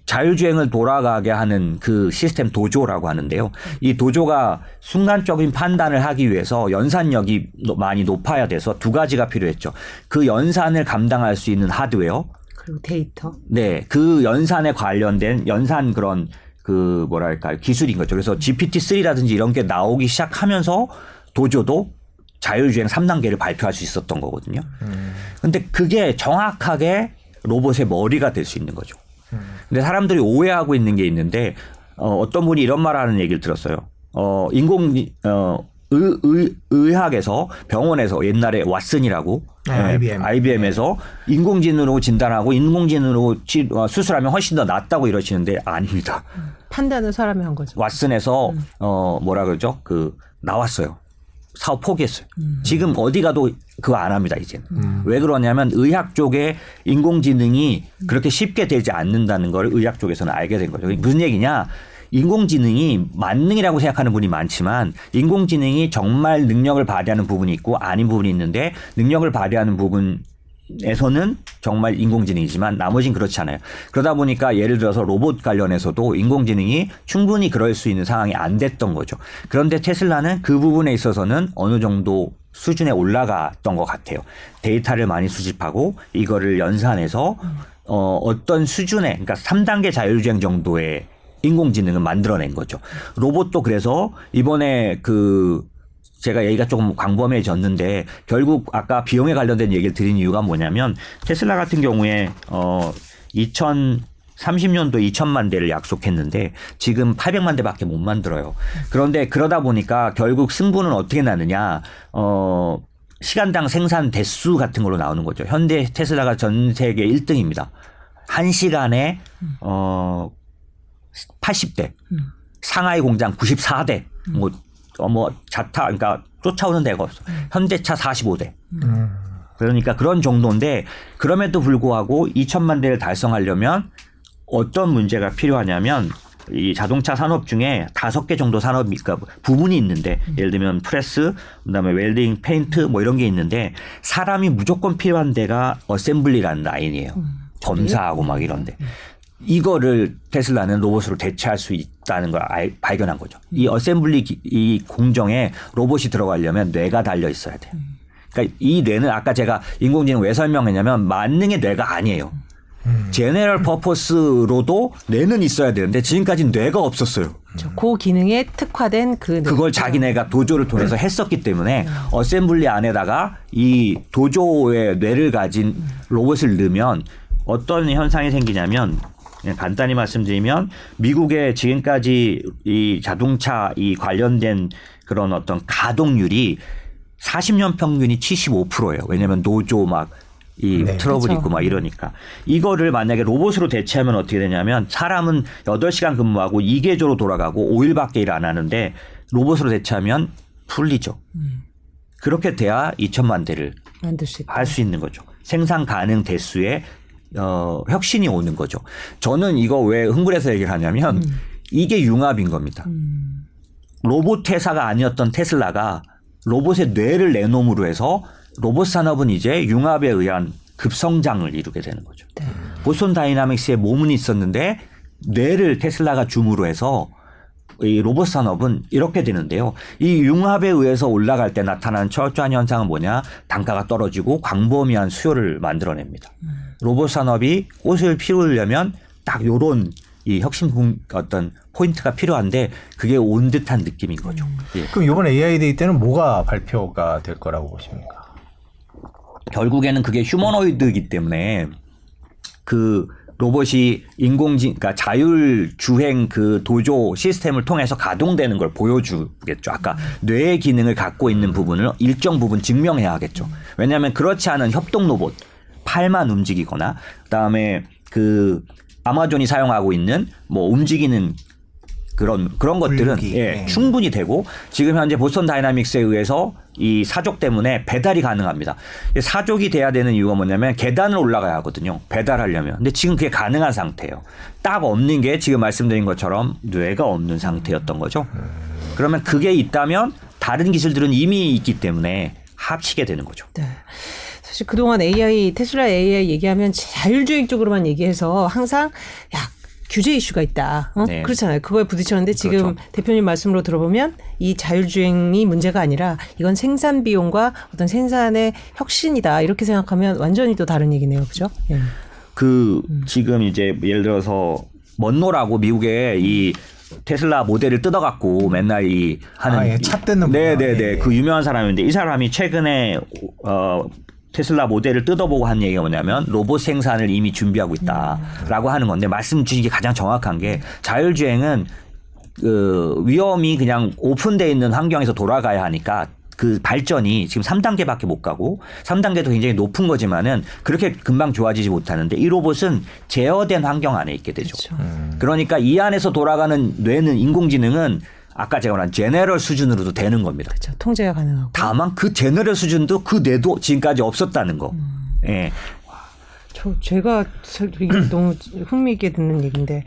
자율주행을 돌아가게 하는 그 시스템 도조라고 하는데요. 이 도조가 순간적인 판단을 하기 위해서 연산력이 많이 높아야 돼서 두 가지가 필요했죠. 그 연산을 감당할 수 있는 하드웨어. 그리고 데이터. 네. 그 연산에 관련된 연산 그런 그 뭐랄까 기술인 거죠. 그래서 GPT-3라든지 이런 게 나오기 시작하면서 도조도 자율주행 3단계를 발표할 수 있었던 거거든요. 음. 근데 그게 정확하게 로봇의 머리가 될 수 있는 거죠. 근데 사람들이 오해하고 있는 게 있는데 어, 어떤 분이 이런 말하는 얘기를 들었어요. 어, 인공 어, 의, 의, 의학에서 병원에서 옛날에 왓슨이라고 네, IBM. IBM에서 인공지능으로 진단하고 인공지능으로 치, 어, 수술하면 훨씬 더 낫다고 이러시는데 아닙니다. 판단은 사람이 한 거죠. 왓슨에서 음. 어 뭐라 그러죠? 그 나왔어요. 사업 포기했어요. 음. 지금 어디 가도 그거 안 합니다, 이제는. 음. 왜 그러냐면 의학 쪽에 인공지능이 그렇게 쉽게 되지 않는다는 걸 의학 쪽에서는 알게 된 거죠. 무슨 얘기냐? 인공지능이 만능이라고 생각하는 분이 많지만 인공지능이 정말 능력을 발휘하는 부분이 있고 아닌 부분이 있는데 능력을 발휘하는 부분 에서는 정말 인공지능이지만 나머진 그렇지 않아요. 그러다 보니까 예를 들어서 로봇 관련해서도 인공지능이 충분히 그럴 수 있는 상황이 안 됐던 거죠. 그런데 테슬라는 그 부분에 있어서는 어느 정도 수준에 올라갔던 것 같아요. 데이터를 많이 수집하고 이거를 연산해서 어, 어떤 수준의 그러니까 3단계 자율주행 정도의 인공지능을 만들어낸 거죠. 로봇도 그래서 이번에 그 제가 얘기가 조금 광범해졌는데 결국 아까 비용에 관련된 얘기를 드린 이유가 뭐냐면 테슬라 같은 경우에 어 2030년도 2천만 대를 약속했는데 지금 800만 대밖에 못 만들어요. 그런데 그러다 보니까 결국 승부는 어떻게 나느냐? 어 시간당 생산 대수 같은 걸로 나오는 거죠. 현대 테슬라가 전 세계 1등입니다. 한 시간에 어 80대, 상하이 공장 94대, 뭐, 어, 뭐, 자타, 그러니까 쫓아오는 데가 없어. 현대차 45대. 그러니까 그런 정도인데, 그럼에도 불구하고 2천만 대를 달성하려면 어떤 문제가 필요하냐면, 이 자동차 산업 중에 다섯 개 정도 산업, 그러니까 부분이 있는데, 예를 들면 프레스, 그 다음에 welding, 페인트 뭐 이런 게 있는데, 사람이 무조건 필요한 데가 assembly라는 라인이에요. 검사하고 막 이런데. 이거를 테슬라는 로봇으로 대체할 수 있다는 걸 알, 발견한 거죠. 이 assembly 기, 이 공정에 로봇이 들어가려면 뇌가 달려 있어야 돼요. 그러니까 이 뇌는 아까 제가 인공지능 왜 설명했냐면 만능의 뇌가 아니에요. general purpose로도 뇌는 있어야 되는데 지금까지 뇌가 없었어요. 그 기능에 특화된 그 뇌. 그걸 자기네가 도조를 통해서 했었기 때문에 assembly 안에다가 이 도조의 뇌를 가진 로봇을 넣으면 어떤 현상이 생기냐면 간단히 말씀드리면 미국의 지금까지 이 자동차 이 관련된 그런 어떤 가동률이 40년 평균이 75%예요. 왜냐하면 노조 막 이 네. 트러블 그렇죠. 있고 막 이러니까 이거를 만약에 로봇으로 대체하면 어떻게 되냐면 사람은 8시간 근무하고 2개조로 돌아가고 5일밖에 일 안 하는데 로봇으로 대체하면 풀리죠. 음. 그렇게 돼야 2천만 대를 할 수 있는 거죠. 생산 가능 대수의 어, 혁신이 오는 거죠. 저는 이거 왜 흥분해서 얘기를 하냐면 음. 이게 융합인 겁니다. 음. 로봇 회사가 아니었던 테슬라가 로봇의 뇌를 내놓음으로 해서 로봇 산업은 이제 융합에 의한 급성장을 이루게 되는 거죠. 네. 보스턴 다이나믹스의 몸은 있었는데 뇌를 테슬라가 줌으로 해서 이 로봇 산업은 이렇게 되는데요. 이 융합에 의해서 올라갈 때 나타나는 철저한 현상은 뭐냐? 단가가 떨어지고 광범위한 수요를 만들어냅니다. 로봇 산업이 꽃을 피우려면 딱 요런 이 혁신 어떤 포인트가 필요한데 그게 온 듯한 느낌인 거죠. 음. 예. 그럼 이번 AI Day 때는 뭐가 발표가 될 거라고 보십니까? 결국에는 그게 휴머노이드이기 때문에 그 로봇이 인공지 그러니까 자율 주행 그 도조 시스템을 통해서 가동되는 걸 보여주겠죠. 아까 뇌의 기능을 갖고 있는 부분을 일정 부분 증명해야 하겠죠. 왜냐하면 그렇지 않은 협동 로봇 팔만 움직이거나 그 다음에 그 아마존이 사용하고 있는 뭐 움직이는 그런 그런 것들은 예, 네. 충분히 되고 지금 현재 보스턴 다이나믹스에 의해서 이 사족 때문에 배달이 가능합니다. 사족이 돼야 되는 이유가 뭐냐면 계단을 올라가야 하거든요. 배달하려면. 근데 지금 그게 가능한 상태예요. 딱 없는 게 지금 말씀드린 것처럼 뇌가 없는 상태였던 거죠. 그러면 그게 있다면 다른 기술들은 이미 있기 때문에 합치게 되는 거죠. 네. 사실 그동안 AI 테슬라 AI 얘기하면 자율주행 쪽으로만 얘기해서 항상 야 규제 이슈가 있다. 어? 네. 그렇잖아요. 그거에 부딪혔는데 지금 그렇죠. 대표님 말씀으로 들어보면 이 자율주행이 문제가 아니라 이건 생산 비용과 어떤 생산의 혁신이다. 이렇게 생각하면 완전히 또 다른 얘기네요. 그죠? 예. 그 음. 지금 이제 예를 들어서 먼노라고 미국의 이 테슬라 모델을 뜯어갖고 맨날 이 하는 아, 예, 차 뜯는 네네네 예, 예. 그 유명한 사람인데 이 사람이 최근에 어 테슬라 모델을 뜯어보고 한 얘기가 뭐냐면 로봇 생산을 이미 준비하고 있다라고 하는 건데 말씀 주신 게 가장 정확한 게 자율주행은 그 위험이 그냥 오픈돼 있는 환경에서 돌아가야 하니까 그 발전이 지금 3단계밖에 못 가고 3단계도 굉장히 높은 거지만은 그렇게 금방 좋아지지 못하는데 이 로봇은 제어된 환경 안에 있게 되죠. 그렇죠. 그러니까 이 안에서 돌아가는 뇌는 인공지능은 아까 제가 말한 general 수준으로도 되는 겁니다. 그렇죠. 통제가 가능하고. 다만 그 general 수준도 그 뇌도 지금까지 없었다는 거. 예. 저 제가 너무 흥미있게 듣는 얘기인데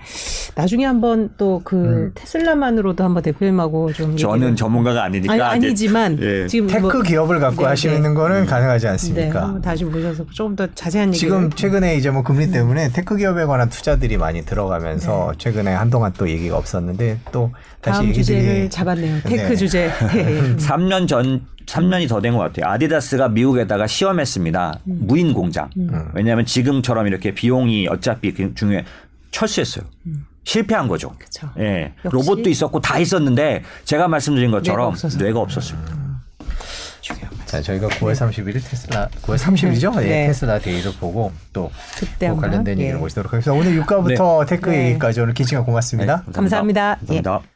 나중에 한번 또그 테슬라만으로도 한번 대표님하고 좀 저는 얘기를- 전문가가 아니니까. 아니, 아니지만 예. 지금 tech 뭐- 기업을 갖고 네, 하시는 네. 거는 가능하지 네, 않습니까? 한번 다시 모셔서 조금 더 자세한 얘기를 지금 최근에 이제 뭐 금리 때문에 tech 기업에 관한 투자들이 많이 들어가면서 최근에 한동안 또 얘기가 없었는데 또 다시 다음 얘기들이 주제를 잡았네요. tech 네. 주제. 네. 3년 전 3년이 더 된 것 같아요. 아디다스가 미국에다가 시험했습니다. 무인 공장. 왜냐하면 지금처럼 이렇게 비용이 어차피 그 중에 철수했어요. 실패한 거죠. 그쵸. 예. 역시. 로봇도 있었고 다 있었는데 제가 말씀드린 뇌가 것처럼 없어서. 뇌가 없었어요. 자 저희가 9월 31일 테슬라 9월 30일이죠? 예, 네. 테슬라 Day를 보고 또 한번, 관련된 예. 얘기를 보시도록 하겠습니다. 오늘 유가부터 tech 네. 얘기까지 오늘 긴 시간 고맙습니다. 감사합니다. 예. 감사합니다.